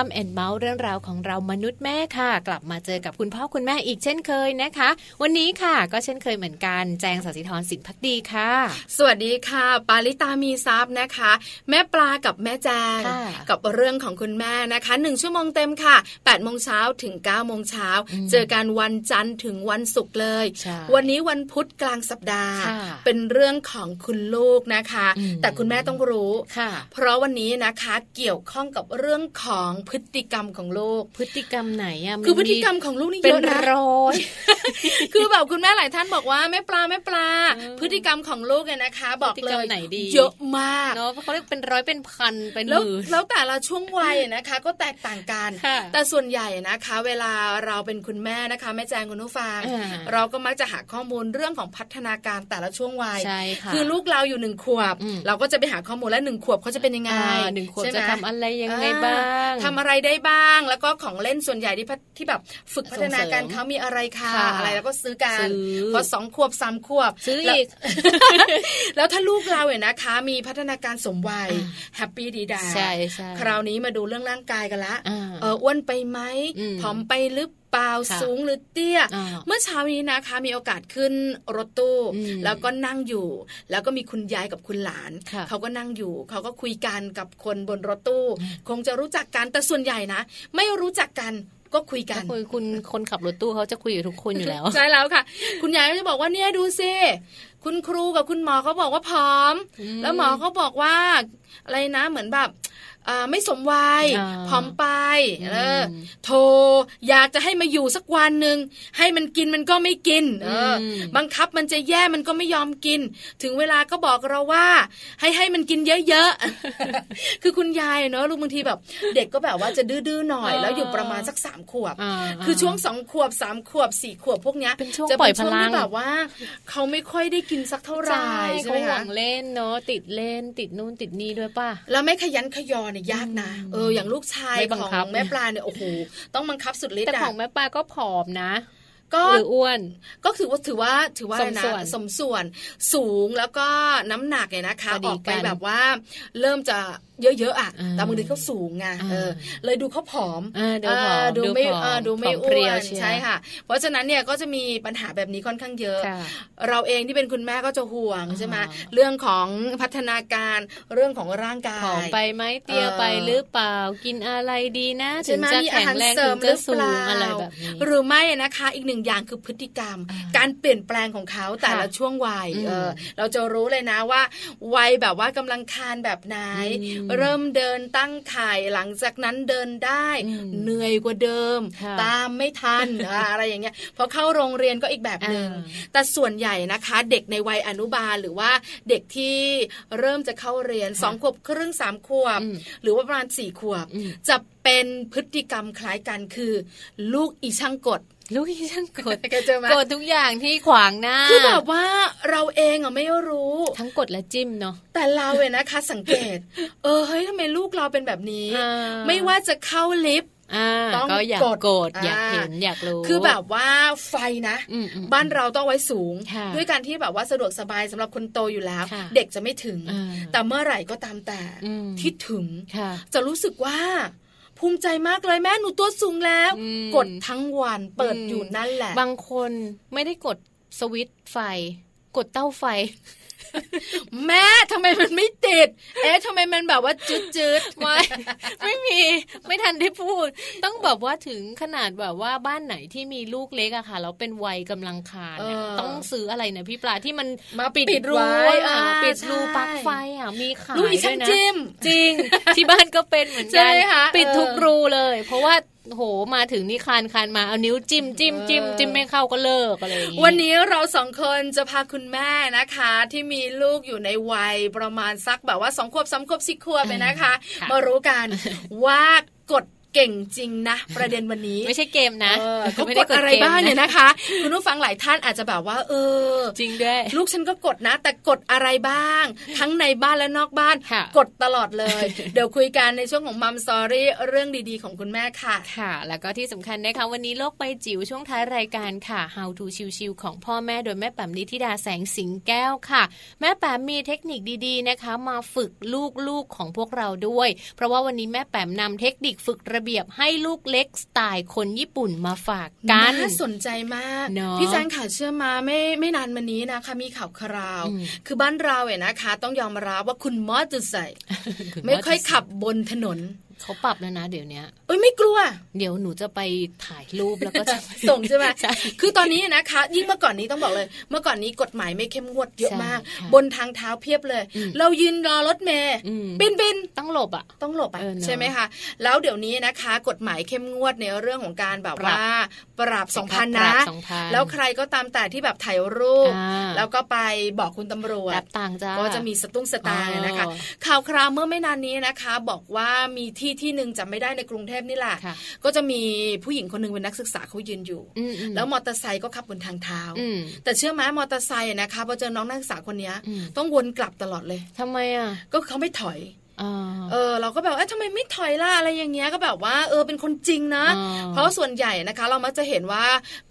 มัมแอนเมาส์เรื่องราวของเรามนุษย์แม่ค่ะ กลับมาเจอกับคุณพ่อคุณแม่อีกเช่นเคยนะคะ วันนี้ค่ะก็เช่นเคยเหมือนกันแจงสัสิธรสินพักดีค่ะ สวัสดีค่ะ ปาลิตามีซับนะคะ แม่ปลากับแม่แจงกับเรื่องของคุณแม่นะคะหนึ่งชั่วโมงเต็มค่ะ8ปดโมงเช้าถึง9ก้าโมงเช้าเจอกันวันจันทร์ถึงวันศุกร์เลย วันนี้วันพุธกลางสัปดาห์ เป็นเรื่องของคุณลูกนะคะ แต่คุณแม่ต้องรู้ เพราะวันนี้นะคะเกี่ยวข้องกับเรื่องของพฤติกรรมของลูก พฤติกรรมไหนอะคือพฤติกรรมของลูกนี่เยอะนะร้อยคือแบบคุณแม่หลายท่านบอกว่าแม่ปลาแม่ปลา พฤติกรรมของลูกเนี่ยนะคะ บอกเลยไหนดีเยอะมากเนาะเขาเรียกเป็นร้อยเป็นพันเป็นหมื่นแล้วแต่ละช่วงวัยนะคะ ก็แตกต่างกัน แต่ส่วนใหญ่นะคะ เวลาเราเป็นคุณแม่นะคะแม่แจงคุณผู้ฟังเราก็มักจะหาข้อมูลเรื่องของพัฒนาการแต่ละช่วงวัยคือลูกเราอยู่หนึ่งขวบ เราก็จะไปหาข้อมูลแล้วหนึ่งขวบเขาจะเป็นยังไงหนึ่งขวบจะทำอะไรยังไงบ้างทำอะไรได้บ้าง แล้วก็ของเล่นส่วนใหญ่ที่ที่แบบฝึกพัฒนาการเขามีอะไรค่ะอะไรแล้วก็ซื้อกันพอสองขวบสามขวบซื้ออีกแล้วถ้าลูกเราเนี่ยนะคะ มีพัฒนาการสมวัยแฮปปี้ดีดาใช่ใช่คราวนี้มาดูเรื่องร่างกายกันละเอออ้วนไปไหมผอมไปหรือเปล่าสูงหรือเตี้ย เมื่อเช้านี้นะคะมีโอกาสขึ้นรถตู้ แล้วก็นั่งอยู่ แล้วก็มีคุณยายกับคุณหลาน เขาก็นั่งอยู่ เขาก็คุยกันกับคนบนรถตู้ คงจะรู้จักกันแต่ส่วนใหญ่นะ ไม่รู้จักกันก็คุยกันคุยคุณคนขับรถตู้เขาจะคุยกับทุกคนอยู่แล้ว ใช่แล้วค่ะ คุณยายก็จะบอกว่าเนี่ยดูซิคุณครูกับคุณหมอเขาบอกว่าพร้อม แล้วหมอเขาบอกว่าอะไรนะเหมือนแบบ ไม่สมวัยผอมไปเออโทรอยากจะให้มาอยู่สักวันหนึ่งให้มันกินมันก็ไม่กิน เออ บังคับมันจะแย่มันก็ไม่ยอมกิน ถึงเวลาก็บอกเราว่า ให้ให้มันกินเยอะๆคือคุณยายเนาะลูกบางทีแบบ เด็กก็แบบว่าจะดื้อๆหน่อย แล้วอยู่ประมาณสักสามขวบ คือช่วงสองขวบสามขวบสี่ขวบพวกเนี้ยจะปล่อยพลังแบบว่า เขาไม่ค่อยได้กินสักเท่าไหร่ใช่ไหมคะเล่นเนาะติดเล่นติดนู่นติดนี่ด้วยป่ะแล้วไม่ขยันขยอเนี่ยยากนะ เอออย่างลูกชายของแม่ปลาเนี่ยโอ้โหต้องบังคับสุดฤทธิ์แต่ของแม่ปลาก็ผอมนะก็หรืออ้วนก็ถือว่าถือว่าถือว่าอะไรนะสมส่วนสูงแล้วก็น้ำหนักเนี่ยนะคะออกไปแบบว่าเริ่มจะ เยอะๆอะแต่บางทีเขาสูงไงเออเลยดูเขาผอมดูไม่ดูไม่อ้วนใช่ค่ะ เพราะฉะนั้นเนี่ยก็จะมีปัญหาแบบนี้ค่อนข้างเยอะ เราเองที่เป็นคุณแม่ก็จะห่วงใช่ไหมเรื่องของพัฒนาการเรื่องของร่างกายผอมไปไหมเตี้ยไปหรือเปล่ากินอะไรดีนะถึงจะแข็งแรงถึงจะสูงอะไรแบบนี้หรือไม่นะคะอีกหนึ่งอย่างคือพฤติกรรม การเปลี่ยนแปลงของเขาแต่ละช่วงวัยเราจะรู้เลยนะว่า วัยแบบว่ากำลังคานแบบไหนเริ่มเดินตั้งไข่หลังจากนั้นเดินได้เหนื่อยกว่าเดิม ตามไม่ทันอะไรอย่างเงี้ยพอเข้าโรงเรียนก็อีกแบบหนึ่งแต่ส่วนใหญ่นะคะ เด็กในวัยอนุบาลหรือว่าเด็กที่เริ่มจะเข้าเรียนสองขวบครึ่งสามขวบ หรือว่าประมาณสี่ขวบ จะเป็นพฤติกรรมคล้ายกันคือ ลูกอีช่างกด ลูกที่ช่างกดกดทุกอย่างที่ขวางหน้าคือแบบว่าเราเองอะไม่รู้ ทั้งกดและจิ้มเนาะแต่เราเว้ยนะคะ สังเกต เออเฮ้ยทำไมลูกเราเป็นแบบนี้ ไม่ว่าจะเข้าลิฟต์ต้องอยากกดอยากเห็นอยากรู้คือแบบว่าไฟนะ บ้านเราต้องไว้สูง ด้วยการที่แบบว่าสะดวกสบายสำหรับคนโตอยู่แล้ว เด็กจะไม่ถึง แต่เมื่อไหร่ก็ตามแต่ที่ถึงจะรู้สึกว่า ภูมิใจมากเลยแม่หนูตัวสูงแล้ว กดทั้งวันเปิดอยู่นั่นแหละ บางคนไม่ได้กดสวิตไฟ กดเต้าไฟ แม่ทำไมมันไม่ติด เอ๊ะทำไมมันแบบว่าจืดจืดไม่ไม่มี ไม่ทันได้พูด ต้องแบบว่าถึงขนาดแบบว่าบ้านไหนที่มีลูกเล็กอะค่ะแล้วเป็นวัยกำลังคานต้องซื้ออะไรเนี่ยพี่ปลาที่มันมาปิดรูอะปิดรูปลั๊กไฟอะมีขายด้วยนะจริง ที่บ้านก็เป็นเหมือนกันปิดทุกรูเลย เพราะว่า โหมาถึงนี่คานคานมาเอานิ้วจิ้มจิ้มจิ้มจิ้มไม่เข้าก็เลิกอะไรอย่างนี้วันนี้เราสองคนจะพาคุณแม่นะคะ ที่มีลูกอยู่ในวัยประมาณสักแบบว่าสองขวบสามขวบสี่ขวบไปนะคะ มารู้กันว่ากฎ เก่งจริงนะ ประเด็นวันนี้ ไม่ใช่เกมนะเขากดอะไรบ้างเนี่ยนะคะ คุณผู้ฟังหลายท่านอาจจะแบบว่า เออ จริงด้วย ลูกฉันก็กดนะ แต่กดอะไรบ้าง ทั้งในบ้านและนอกบ้าน กดตลอดเลย เดี๋ยวคุยกันในช่วงของมัมสอรี่เรื่องดีๆ ของคุณแม่ค่ะ ค่ะ แล้วก็ที่สำคัญนะคะวันนี้โลกใบจิ๋วช่วงท้ายรายการค่ะ How to ชิวๆของพ่อแม่โดยแม่แป๋มนิธิดาแสงสิงแก้วค่ะ แม่แป๋มมีเทคนิคดีๆนะคะ มาฝึกลูกๆของพวกเราด้วย เพราะว่าวันนี้แม่แป๋มนำเทคนิคฝึกระเบียบให้ลูกเล็กสไตล์คนญี่ปุ่นมาฝากกันน่าสนใจมากพี่แจ้งข่าวเชื่อมาไม่ไม่นานมานี้นะคะมีข่าวคราว คือบ้านเราเนี่ยนะคะ ต้องยอมรับว่าคุณมอสจะใส่ไม่ค่อยขับบนถนน เขาปรับแล้วนะเดี๋ยวนี้เอ้ยไม่กลัว เดี๋ยวหนูจะไปถ่ายรูปแล้วก็จะส่งใช่ไหมใช่คือตอนนี้นะคะ ยิ่งเมื่อก่อนนี้ต้องบอกเลย เมื่อก่อนนี้กฎหมายไม่เข้มงวดเยอะมาก บนทางเท้าเพียบเลย เรายืนรอรถเมย์บินบินต้องหลบอะ ต้องหลบอะใช่ไหมคะแล้วเดี๋ยวนี้นะคะ กฎหมายเข้มงวดในเรื่องของการแบบว่าปรับสองพันนะแล้วใครก็ตามแต่ที่แบบถ่ายรูป แล้วก็ไปบอกคุณตำรวจต่างก็จะมีสตุ้งสตางค์นะคะข่าวคราวเมื่อไม่นานนี้นะคะ บอกว่ามีที่ที่หนึ่งจำไม่ได้ในกรุงเทพนี่แหละก็จะมีผู้หญิงคนหนึ่งเป็นนักศึกษาเขายืนอยู่ แล้วมอเตอร์ไซค์ก็ขับบนทางเท้า แต่เชื่อไหมมอเตอร์ไซค์นะคะพอเจอน้องนักศึกษาคนนี้ต้องวนกลับตลอดเลยทำไมอะก็เขาไม่ถอย เออ เราก็แบบเอ๊ะทำไมไม่ถอยล่ะอะไรอย่างเงี้ยก็แบบว่าเออเป็นคนจริงนะ เพราะส่วนใหญ่นะคะ เรามักจะเห็นว่า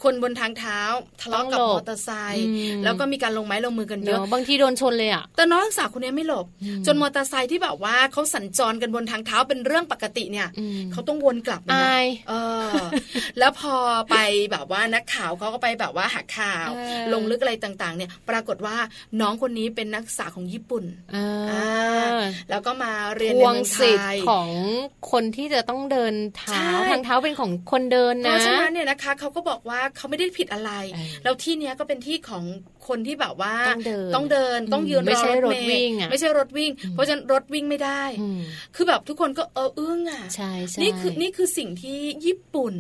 คนบนทางเท้าทะเลาะกับมอเตอร์ไซค์แล้วก็มีการลงไม้ลงมือกันเยอะบางทีโดนชนเลยอะแต่น้องสาวคนนี้ไม่หลบ จนมอเตอร์ไซค์ที่แบบว่าเขาสัญจรกันบนทางเท้าเป็นเรื่องปกติเนี่ยเขาต้องวนกลับนะเออ แล้วพอไปแบบว่านักข่าวเขาก็ไปแบบว่าหักข่าว ลงลึกอะไรต่าง ๆ เนี่ย ปรากฏว่าน้องคนนี้เป็นนักศึกษาของญี่ปุ่นแล้วก็มาเรียนในเมืองไทยของ คนที่จะต้องเดินเท้าทางเท้าเป็นของคนเดินนะเพราะฉะนั้นเนี่ยนะคะเขาก็บอกว่าเขาไม่ได้ผิดอะไร แล้วที่เนี้ยก็เป็นที่ของคนที่แบบว่าต้องเดินต้องเดินต้องยืนไม่ใช่รถวิ่งไม่ใช่รถวิ่ง เพราะฉะนั้นรถวิ่งไม่ได้ คือแบบทุกคนก็เอออึ้งอะใช่ใช่นี่คือนี่คือสิ่งที่ญี่ปุ่น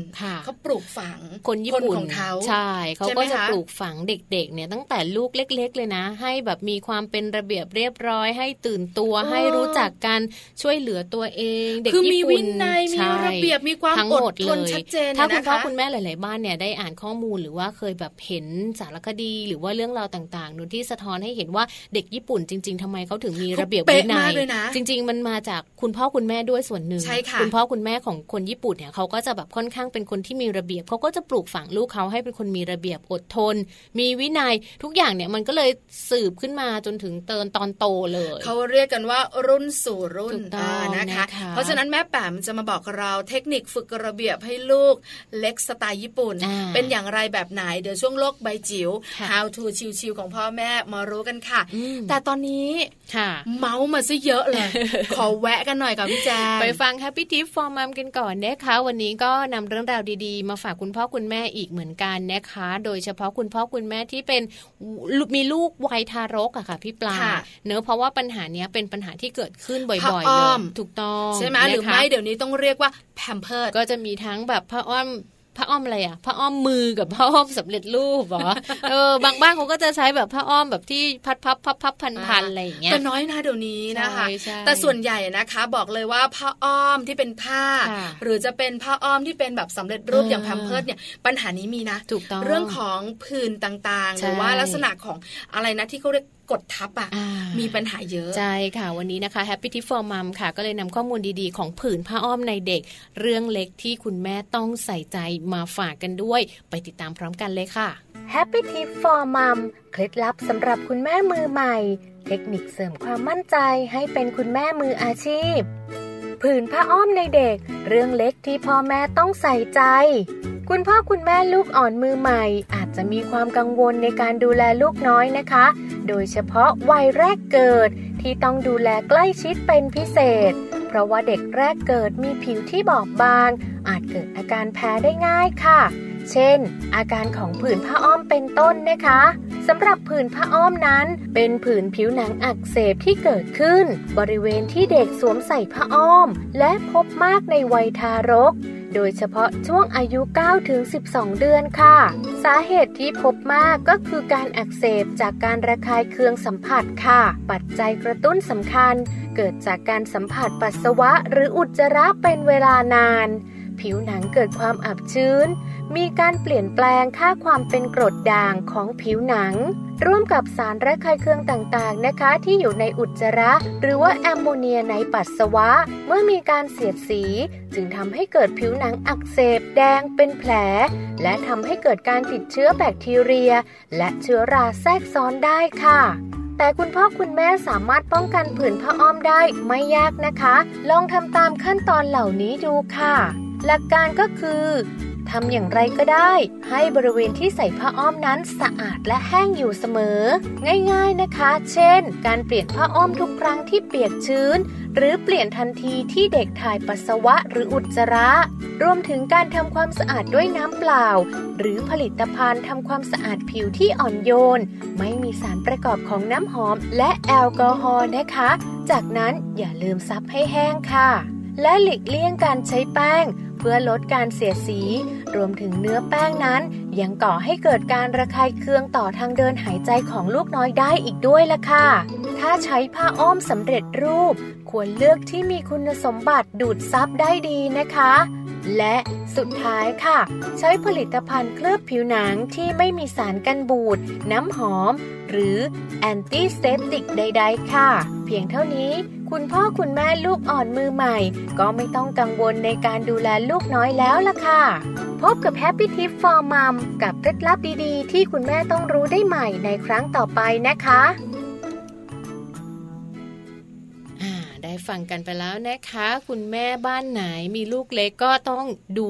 เขาปลูกฝังคนญี่ปุ่นของเขาใช่เขาก็จะปลูกฝังเด็กๆ เนี่ยตั้งแต่ลูกเล็ก ๆ เลยนะ ให้แบบมีความเป็นระเบียบเรียบร้อย ให้ตื่นตัวให้รู้จักการช่วยเหลือตัวเอง เด็กญี่ปุ่นมีระเบียบมีความอดทนชัดเจนถ้าคุณพ่อคุณแม่หลาย ๆ บ้านเนี่ยได้อ่านข้อมูลหรือว่าเคยแบบเห็นสารคดี หรือว่าเรื่องราวต่างๆนูที่สะท้อนให้เห็นว่าเด็กญี่ปุ่นจริง ๆทำไมเขาถึงมีระเบียบวินัยจริง ๆ มันมาจากคุณพ่อคุณแม่ด้วยส่วนหนึ่งคุณพ่อคุณแม่ของคนญี่ปุ่นเนี่ยเขาก็จะแบบค่อนข้างเป็นคนที่มีระเบียบเขาก็จะปลูกฝังลูกเขาให้เป็นคนมีระเบียบอดทน มีวินัยทุกอย่างเนี่ยมันก็เลยสืบขึ้นมาจนถึงเตินตอนโตเลยเขาเรียกกันว่ารุ่นสู่รุ่นนะคะ เพราะฉะนั้นแม่แปมจะมาบอกเราเทคนิคฝึกระเบียบให้ลูกเล็กสไตล์ญี่ปุ่น เป็นอย่างไรแบบไหนเดี๋ยวช่วงโลกใบจิ๋ว How to ชิวๆของพ่อแม่มารู้กันค่ะ แต่ตอนนี้เมาส์มาซะเยอะเลย ขอแวะกันหน่อยกับพี่แจไปฟัง Happy Tip for Mom กันก่อนนะคะวันนี้ก็นำเรื่องราวดีๆ มาฝากคุณพ่อคุณแม่อีกเหมือนกันนะคะ โดยเฉพาะคุณพ่อคุณแม่ที่เป็นมีลูกวัยทารกอะค่ะพี่ปลาเนอะเพราะว่าปัญหานี้เป็นปัญหาที่เกิดขึ้นบ่อยๆเลยถูกต้องใช่ไหมหรือไม่เดี๋ยวนี้ต้องเรียกว่าแพมเพิร์ดก็จะมีทั้งแบบพระอ้อมผ้าอ้อมอะไรอะผ้าอ้อมมือกับผ้าอ้อมสำเร็จรูปเหรอเออบางบ้านเขาก็จะใช้แบบผ้าอ้อมแบบที่พัดพับพับพับพันพันอะไรอย่างเงี้ยแต่น้อยนะเดี๋ยวนี้นะคะแต่ส่วนใหญ่นะคะบอกเลยว่าผ้าอ้อมที่เป็นผ้า หรือจะเป็นผ้าอ้อมที่เป็นแบบสำเร็จรูปอย่างแพมเพิร์ดเนี่ยปัญหานี้มีนะถูกต้องเรื่องของผื่นต่างๆ หรือว่าลักษณะของอะไรนะที่เขาเรียก กดทับอะมีปัญหาเยอะใช่ค่ะ วันนี้นะคะ Happy Tip for Mom ค่ะ ก็เลยนำข้อมูลดีๆ ของผืนผ้าอ้อมในเด็ก เรื่องเล็กที่คุณแม่ต้องใส่ใจมาฝากกันด้วย ไปติดตามพร้อมกันเลยค่ะ Happy Tip for Mom เคล็ดลับสำหรับคุณแม่มือใหม่ เทคนิคเสริมความมั่นใจให้เป็นคุณแม่มืออาชีพ ผืนผ้าอ้อมในเด็ก เรื่องเล็กที่พ่อแม่ต้องใส่ใจ คุณพ่อคุณแม่ลูกอ่อนมือใหม่ อาจจะมีความกังวลในการดูแลลูกน้อยนะคะ โดยเฉพาะวัยแรกเกิดที่ต้องดูแลใกล้ชิดเป็นพิเศษ เพราะว่าเด็กแรกเกิดมีผิวที่บอบบาง อาจเกิดอาการแพ้ได้ง่ายค่ะ เช่น อาการของผื่นผ้าอ้อมเป็นต้นนะคะสำหรับผื่นผ้าอ้อมนั้น เป็นผื่นผิวหนังอักเสบที่เกิดขึ้น บริเวณที่เด็กสวมใส่ผ้าอ้อม และพบมากในวัยทารก โดยเฉพาะช่วงอายุ9ถึง12 เดือนค่ะ สาเหตุที่พบมากก็คือการอักเสบจากการระคายเคืองสัมผัสค่ะ ปัจจัยกระตุ้นสำคัญ เกิดจากการสัมผัสปัสสาวะหรืออุจจาระเป็นเวลานาน ผิวหนังเกิดความอับชื้น มีการเปลี่ยนแปลงค่าความเป็นกรดด่างของผิวหนัง ร่วมกับสารระคายเคืองต่างๆนะคะ ที่อยู่ในอุจจาระ หรือว่าแอมโมเนียในปัสสาวะ เมื่อมีการเสียดสี จึงทำให้เกิดผิวหนังอักเสบแดงเป็นแผล และทำให้เกิดการติดเชื้อแบคทีเรีย และเชื้อราแทรกซ้อนได้ค่ะแต่คุณพ่อคุณแม่สามารถป้องกันผื่นผ้าอ้อมได้ไม่ยากนะคะ ลองทำตามขั้นตอนเหล่านี้ดูค่ะ หลักการก็คือทำอย่างไรก็ได้ ให้บริเวณที่ใส่ผ้าอ้อมนั้นสะอาดและแห้งอยู่เสมอ ง่ายๆนะคะ เช่น การเปลี่ยนผ้าอ้อมทุกครั้งที่เปียกชื้น หรือเปลี่ยนทันทีที่เด็กถ่ายปัสสาวะหรืออุจจาระ รวมถึงการทำความสะอาดด้วยน้ำเปล่า หรือผลิตภัณฑ์ทำความสะอาดผิวที่อ่อนโยน ไม่มีสารประกอบของน้ำหอมและแอลกอฮอล์นะคะ จากนั้นอย่าลืมซับให้แห้งค่ะ และหลีกเลี่ยงการใช้แป้ง เพื่อลดการเสียสี รวมถึงเนื้อแป้งนั้น ยังก่อให้เกิดการระคายเคืองต่อทางเดินหายใจของลูกน้อยได้อีกด้วยล่ะค่ะ ถ้าใช้ผ้าอ้อมสำเร็จรูป ควรเลือกที่มีคุณสมบัติดูดซับได้ดีนะคะ และสุดท้ายค่ะ ใช้ผลิตภัณฑ์เคลือบผิวหนังที่ไม่มีสารกันบูด น้ำหอม หรือแอนตี้เซปติกใด ๆ ค่ะ เพียงเท่านี้คุณพ่อคุณแม่ลูกอ่อนมือใหม่ ก็ไม่ต้องกังวลในการดูแลลูกน้อยแล้วล่ะค่ะ พบกับ Happy Tip for Mom กับเคล็ดลับดีๆ ที่คุณแม่ต้องรู้ได้ใหม่ในครั้งต่อไปนะคะ ได้ฟังกันไปแล้วนะคะ คุณแม่บ้านไหนมีลูกเล็กก็ต้องดู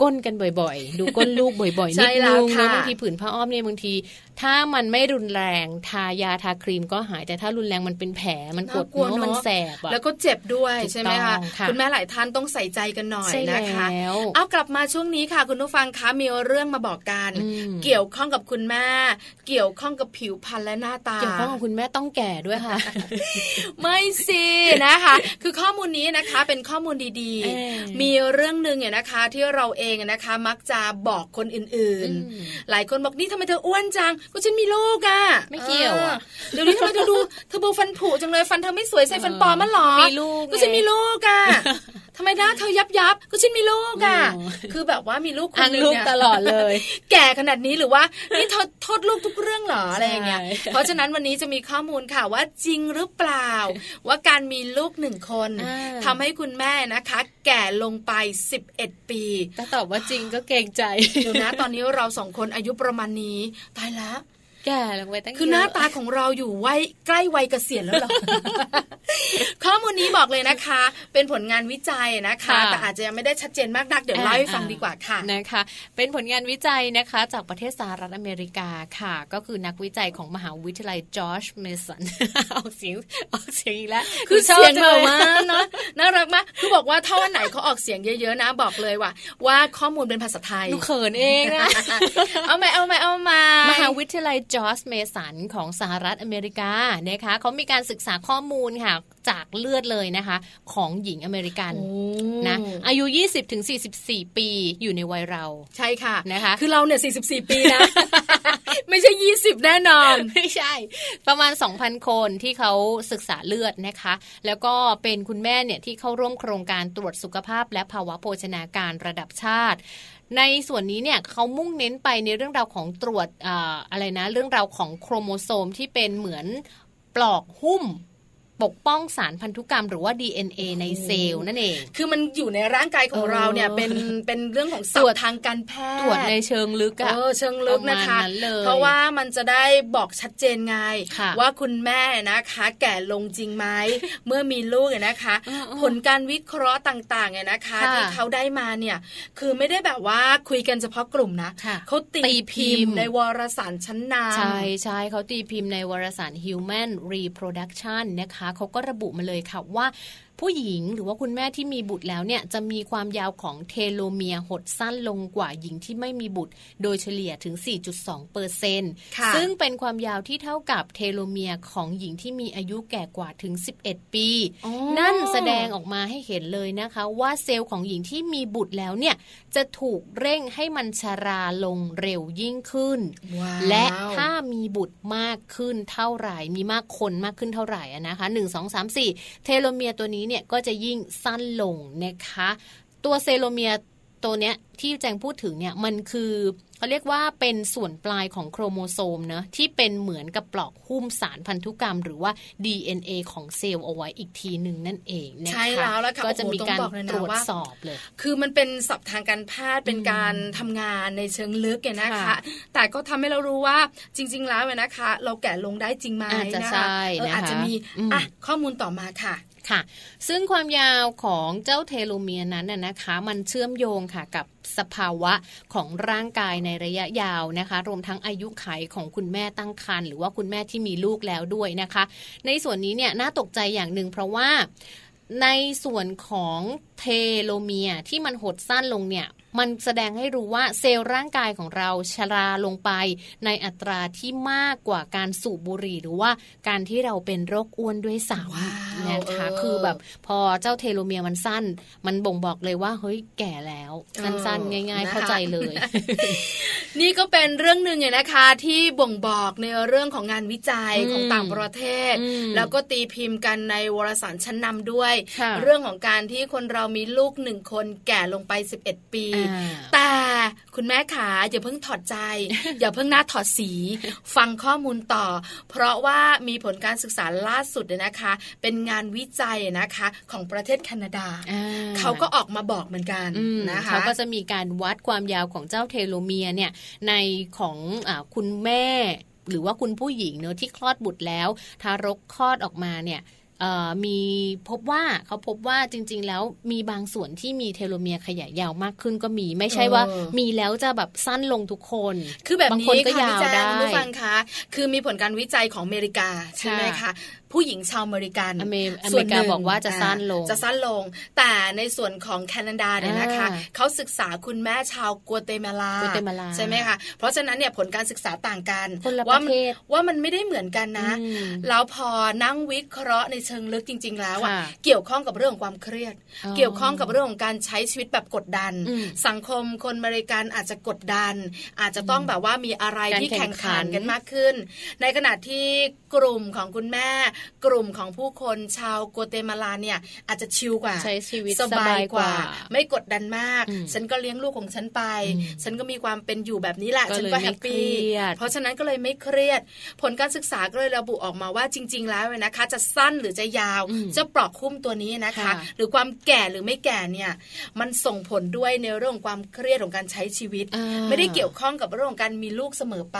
ก้นกันบ่อยๆ ดูก้นลูกบ่อยๆนิดนึงนะบางทีผื่นผ้าอ้อมเนี่ยบางที ถ้ามันไม่รุนแรงทายาทาครีมก็หายแต่ถ้ารุนแรงมันเป็นแผลมันกดเนาะมันแสบแล้วก็เจ็บด้วยใช่ไหมคะคุณแม่หลายท่านต้องใส่ใจกันหน่อยนะคะเอากลับมาช่วงนี้ค่ะ คุณผู้ฟังคะมีเรื่องมาบอกกัน เกี่ยวข้องกับคุณแม่ เกี่ยวข้องกับผิวพรรณและหน้าตาเกี่ยวข้องกับคุณแม่ต้องแก่ด้วยค่ะ ไม่สินะคะ คือข้อมูลนี้นะคะเป็นข้อมูลดีๆ มีเรื่องหนึ่งเนี่ยนะคะที่เราเองนะคะมักจะบอกคนอื่นๆ หลายคนบอกนี่ทำไมเธออ้วนจังก็ฉันมีลูกอะไม่เกี่ยวอะเดี๋ยวนี้ทำไมเธอดูเธอโบฟันผุจังเลยฟันเธอไม่สวยใส่ฟันปลอมมันหรอมีลูกก็ฉันมีลูกอะทำไมหน้าเธอยับยับก็ฉันมีลูกอะ คือแบบว่ามีลูกคนนึงเนี่ยตลอดเลย แก่ขนาดนี้หรือว่านี่เธอโทษลูกทุกเรื่องเหรออะไรอย่างเงี้ยเพราะฉะนั้นวันนี้จะมีข้อมูลค่ะว่าจริงหรือเปล่า ว่าการมีลูกหนึ่งคนทำให้คุณแม่นะคะแก่ลงไป 11 ปีถ้าตอบว่าจริงก็เกรงใจเดี๋ยวนะตอนนี้เราสองคนอายุประมาณนี้ ตายแล้ว แก่ลงไปตั้งคือหน้าตาของเราอยู่วัยใกล้วัยเกษียณแล้วหรอข้อมูลนี้บอกเลยนะคะ เป็นผลงานวิจัยนะคะ แต่อาจจะยังไม่ได้ชัดเจนมากนักเดี๋ยวเล่าให้ฟังดีกว่าค่ะนะคะ เป็นผลงานวิจัยนะคะ จากประเทศสหรัฐอเมริกาค่ะ ก็คือนักวิจัยของมหาวิทยาลัยจอร์จเมสันออกเสียงออกเสียงอีกแล้วคือเสียงแบบว่าเนาะน่ารักมากคือบอกว่าถ้าวันไหนเขาออกเสียงเยอะๆนะบอกเลยว่า ว่าข้อมูลเป็นภาษาไทยหนูเขินเองนะเอาไหมเอาไหมเอามามหาวิทยาลัยจอร์จเมสันของสหรัฐอเมริกานะคะเขามีการศึกษาข้อมูลค่ะจากเลือดเลยนะคะ ของหญิงอเมริกันนะอายุ 20ถึง44 ปีอยู่ในวัยเรา ใช่ค่ะนะคะ คือเราเนี่ย44 ปีนะ ไม่ใช่ 20 แน่นอน ไม่ใช่ ประมาณ 2,000 คนที่เขาศึกษาเลือดนะคะ แล้วก็เป็นคุณแม่เนี่ยที่เข้าร่วมโครงการตรวจสุขภาพและภาวะโภชนาการระดับชาติ ในส่วนนี้เนี่ยเขามุ่งเน้นไปในเรื่องราวของตรวจออะไรนะ เรื่องราวของโครโมโซมที่เป็นเหมือนปลอกหุ้ม ปกป้องสารพันธุกรรมหรือว่า DNA ในเซลล์นั่นเอง คือมันอยู่ในร่างกายของเราเนี่ยเป็นเป็นเรื่องของตรวจทางการแพทย์ตรวจในเชิงลึกอะเออเชิงลึกนะคะเพราะว่ามันจะได้บอกชัดเจนไง ว่าคุณแม่นะคะ แก่ลงจริงไหมเมื่อมีลูกเนี่ยนะคะ ผลการวิเคราะห์ต่างๆเนี่ยนะคะที่เขาได้มาเนี่ยคือไม่ได้แบบว่าคุยกันเฉพาะกลุ่มนะเขาตีพิมพ์ในวารสารชั้นนำใช่ใช่เขาตีพิมพ์ในวารสาร Human Reproduction นะคะเขาก็ระบุมาเลยค่ะว่า ผู้หญิงหรือว่าคุณแม่ที่มีบุตรแล้วเนี่ยจะมีความยาวของ telomere หดสั้นลงกว่าหญิงที่ไม่มีบุตร โดยเฉลี่ยถึง 4.2เปอร์เซ็นต์ซึ่งเป็นความยาวที่เท่ากับ telomere ของหญิงที่มีอายุแก่กว่าถึง 11 ปี นั่นแสดงออกมาให้เห็นเลยนะคะ ว่าเซลล์ของหญิงที่มีบุตรแล้วเนี่ยจะถูกเร่งให้มันชราลงเร็วยิ่งขึ้นและถ้ามีบุตรมากขึ้นเท่าไหร่ มีมากคนมากขึ้นเท่าไหร่นะคะ 1 2 3 4 telomere ตัวนี้เนี่ยก็จะยิ่งสั้นลงนะคะ ตัว telomere ตัวเนี้ยที่แจงพูดถึงเนี่ยมันคือเขาเรียกว่าเป็นส่วนปลายของโครโมโซมเนะที่เป็นเหมือนกับปลอกหุ้มสารพันธุกรรม หรือว่า DNA ของเซลล์เอาไว้อีกทีหนึ่งนั่นเองนะคะใช่แล้วแล้วก็จะมีการตรวจสอบเลย คือมันเป็นศัพท์ทางการแพทย์เป็นการทำงานในเชิงลึกเนี่ยนะคะ แต่ก็ทำให้เรารู้ว่าจริง ๆ แล้วเนี่ยนะคะ เราแก่ลงได้จริงไหมนะคะอาจจะมีอะข้อมูลต่อมาค่ะ ค่ะ ซึ่งความยาวของเจ้าเทโลเมียร์นั้นนะคะ มันเชื่อมโยงค่ะกับสภาวะของร่างกายในระยะยาวนะคะ รวมทั้งอายุไขของคุณแม่ตั้งครรภ์หรือว่าคุณแม่ที่มีลูกแล้วด้วยนะคะ ในส่วนนี้เนี่ยน่าตกใจอย่างหนึ่งเพราะว่าในส่วนของเทโลเมียที่มันหดสั้นลงเนี่ย มันแสดงให้รู้ว่าเซลล์ร่างกายของเราชราลงไปในอัตราที่มากกว่าการสูบบุหรี่หรือว่าการที่เราเป็นโรคอ้วนด้วยซ้ำนะคะคือแบบพอเจ้าเทโลเมียร์มันสั้น มันบ่งบอกเลยว่าเฮ้ยแก่แล้วสั้นๆง่าย ๆ เข้าใจเลย นี่ก็เป็นเรื่องหนึ่งเนี่ยนะคะ ที่บ่งบอกในเรื่องของงานวิจัยของต่างประเทศ แล้วก็ตีพิมพ์กันในวารสารชั้นนำด้วย เรื่องของการที่คนเรามีลูกหนึ่งคนแก่ลงไป 11 ปีแต่คุณแม่ขาอย่าเพิ่งถอดใจ อย่าเพิ่งหน้าถอดสี ฟังข้อมูลต่อ เพราะว่ามีผลการศึกษาล่าสุดเนี่ยนะคะ เป็นงานวิจัยนะคะของประเทศแคนาดา เขาก็ออกมาบอกเหมือนกันนะคะเขาก็จะมีการวัดความยาวของเจ้าเทโลเมียเนี่ยในของอคุณแม่หรือว่าคุณผู้หญิงเนอะที่คลอดบุตรแล้ว ทารกคลอดออกมาเนี่ย มีพบว่าเขาพบว่าจริง ๆ แล้วมีบางส่วนที่มีเทโลเมียร์ขยายยาวมากขึ้นก็มีไม่ใช่ว่ามีแล้วจะแบบสั้นลงทุกคน คือแบบนี้ก็ยาวได้คุณผู้ฟังคะ คือมีผลการวิจัยของอเมริกาใช่ไหมคะ ผู้หญิงชาวอเมริกันส่วนหนึ่งบอกว่าจะสั้นลงจะสั้นลง แต่ในส่วนของแคนาดาเนี่ยนะคะเขาศึกษาคุณแม่ชาวกัวเตมาลาใช่ไหมคะเพราะฉะนั้นเนี่ยผลการศึกษาต่างกันว่าว่ามันไม่ได้เหมือนกันนะแล้วพอนั่งวิเคราะห์ในเชิงลึกจริง ๆ แล้วอะเกี่ยวข้องกับเรื่องของความเครียด เกี่ยวข้องกับเรื่องของการใช้ชีวิตแบบกดดัน สังคมคนอเมริกันอาจจะกดดัน อาจจะต้องแบบว่ามีอะไรที่แข่งขันกันมากขึ้น ในขณะที่กลุ่มของคุณแม่กลุ่มของผู้คนชาวโกเตมาลาเนี่ยอาจจะชิลกว่าใช้ชีวิตสบายกว่า ไม่กดดันมาก ฉันก็เลี้ยงลูกของฉันไป ฉันก็มีความเป็นอยู่แบบนี้แหละฉันก็แฮปปี้เพราะฉะนั้นก็เลยไม่เครียด ผลการศึกษาก็เลยระบุออกมาว่าจริง ๆ แล้วนะคะ จะสั้นหรือจะยาวจะปลอกคุ้มตัวนี้นะคะ หรือความแก่หรือไม่แก่เนี่ยมันส่งผลด้วยในเรื่องความเครียดของการใช้ชีวิต ไม่ได้เกี่ยวข้องกับเรื่องของการมีลูกเสมอไป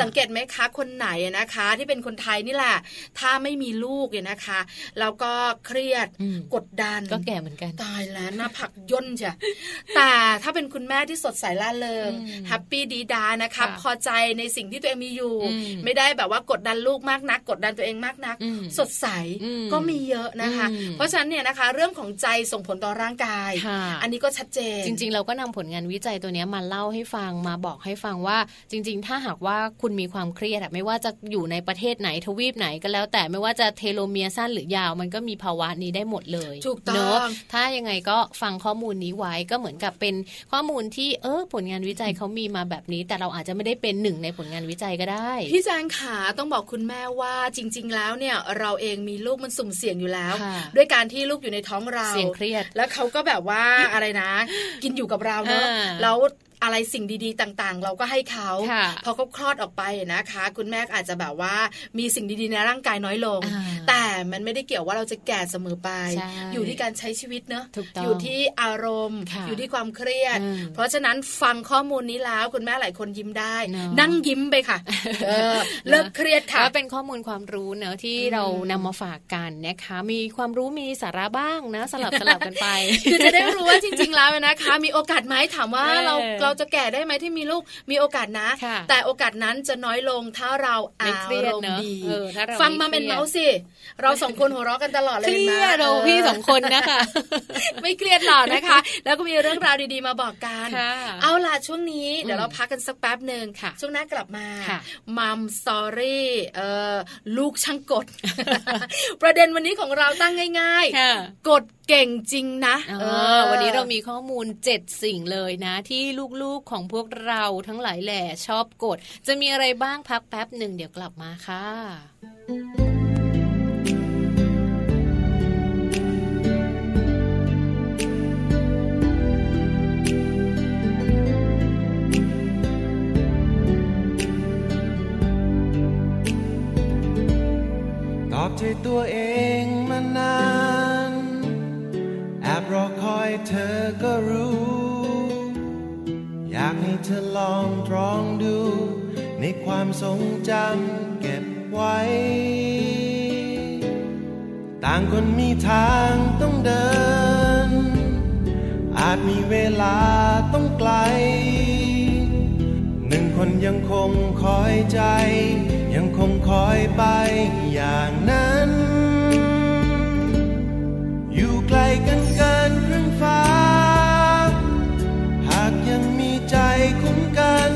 สังเกตไหมคะคนไหนนะคะ ที่เป็นคนไทยนี่แหละถ้าไม่มีลูกเนี่ยนะคะ แล้วก็เครียดกดดันก็แก่เหมือนกันตายแล้วหน้าผักย่นจ้ะแต่ถ้าเป็นคุณแม่ที่สดใสร่าเริง happy ดี๊ด๊านะคะพอใจในสิ่งที่ตัวเองมีอยู่ ไม่ได้แบบว่ากดดันลูกมากนัก กดดันตัวเองมากนัก สดใสก็มีเยอะนะคะ เพราะฉะนั้นเนี่ยนะคะ เรื่องของใจส่งผลต่อร่างกาย อันนี้ก็ชัดเจน จริง ๆ เราก็นำผลงานวิจัยตัวนี้มาเล่าให้ฟังมาบอกให้ฟังว่าจริง ๆ ถ้าหากว่าคุณมีความเครียดไม่ว่าจะอยู่ในประเทศไหนทวีปไหนก็แล้วแต่ไม่ว่าจะ telomere สั้นหรือยาว มันก็มีภาวะนี้ได้หมดเลยถูกต้องถ้ายังไงก็ฟังข้อมูลนี้ไว้ก็เหมือนกับเป็นข้อมูลที่เออผลงานวิจัยเขามีมาแบบนี้ แต่เราอาจจะไม่ได้เป็นหนึ่งในผลงานวิจัยก็ได้ พี่แจงขาต้องบอกคุณแม่ว่าจริง ๆ แล้วเนี่ยเราเองมีลูกมันสุ่มเสี่ยงอยู่แล้ว ด้วยการที่ลูกอยู่ในท้องเราเสี่ยงเครียด แล้วเขาก็แบบว่าอะไรนะ กินอยู่กับเราเนอะแล้ว อะไรสิ่งดีๆต่างๆ เราก็ให้เขาพอเขาคลอดออกไปนะคะ คุณแม่อาจจะแบบว่ามีสิ่งดีๆในร่างกายน้อยลง แต่มันไม่ได้เกี่ยวว่าเราจะแก่เสมอไป อยู่ที่การใช้ชีวิตเนอะอยู่ที่อารมณ์ อยู่ที่ความเครียด เพราะฉะนั้นฟังข้อมูลนี้แล้วคุณแม่หลายคนยิ้มได้ นั่งยิ้มไปค่ะเลิกเครียดค่ะเป็นข้อมูลความรู้เนอะที่เรานำมาฝากกันนะคะ มีความรู้มีสาระบ้างนะสลับสลับกันไป คือจะได้รู้ว่าจริง ๆแล้วนะคะ มีโอกาสไหมถามว่าเราเราจะแก่ได้ไหมที่มีลูกมีโอกาสนะ แต่โอกาสนั้นจะน้อยลงถ้าเราอารมณ์ดีฟังมาเป็นเมาส์สิ เราสองคนหัวเราะกันตลอดเลยนะเราพี่สองคนนะคะไม่เครียดหรอกนะคะ แล้วก็มีเรื่องราวดีๆมาบอกกัน เอาล่ะช่วงนี้เดี๋ยวเราพักกันสักแป๊บหนึ่งช่วงหน้ากลับมามัมสอรี่เอ่อลูกช่างกด ประเด็นวันนี้ของเราตั้งง่าย ๆ กด เก่งจริงนะเออวันนี้เรามีข้อมูลเจ็ดสิ่งเลยนะ ที่ลูกๆของพวกเราทั้งหลายแหล่ชอบกด จะมีอะไรบ้างพักแป๊บหนึ่งเดี๋ยวกลับมาค่ะตอบใจตัวเองมานานแอ บรอคอยเธอก็รู้ อยากให้เธอลองตรองดู ในความทรงจำเก็บไว้ ต่างคนมีทางต้องเดิน อาจมีเวลาต้องไกล หนึ่งคนยังคงคอยใจ ยังคงคอยไปอย่างนั้น อยู่ไกลกันกินครึ่งฟ้า หากยังมีใจคุ้มกัน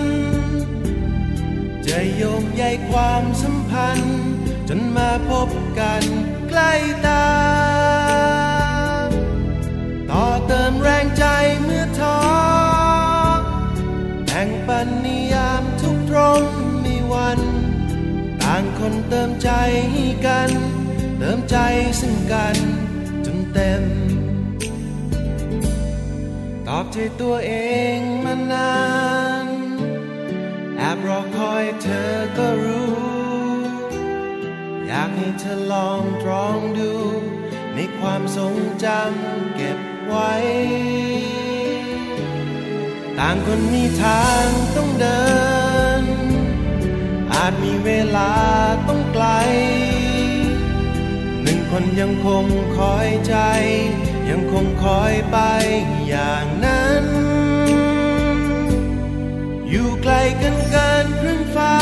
จะโยงใยความสัมพันธ์ จนมาพบกันใกล้ตา ต่อเติมแรงใจเมื่อท้อแห่งปันนิยามทุกตรงมีวัน ต่างคนเติมใจให้กัน เติมใจซึ่งกัน เต็ม ตอบใจตัวเองมานาน แอบรอคอยเธอก็รู้ อยากให้เธอลองตรองดู ในความทรงจำเก็บไว้ ต่างคนมีทางต้องเดิน อาจมีเวลาต้องไกล คนยังคงคอยใจ ยังคงคอยไปอย่างนั้น อยู่ไกลกันเกินครึ่งฟ้า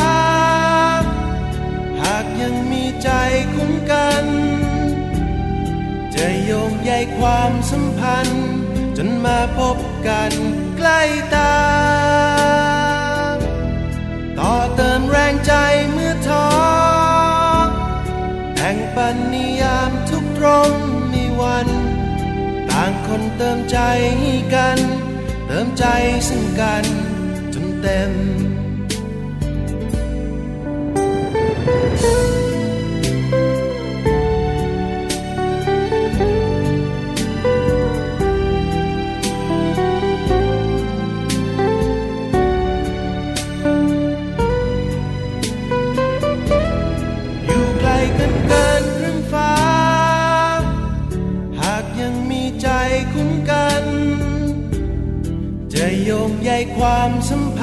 หากยังมีใจคุ้มกัน จะโยงใยความสัมพันธ์ จนมาพบกันใกล้ตา ต่อเติมแรงใจเมื่อท้อ บ่งปันนิยามทุกตรงมีวัน ต่างคนเติมใจกัน เติมใจซึ่งกันจนเต็มอยู่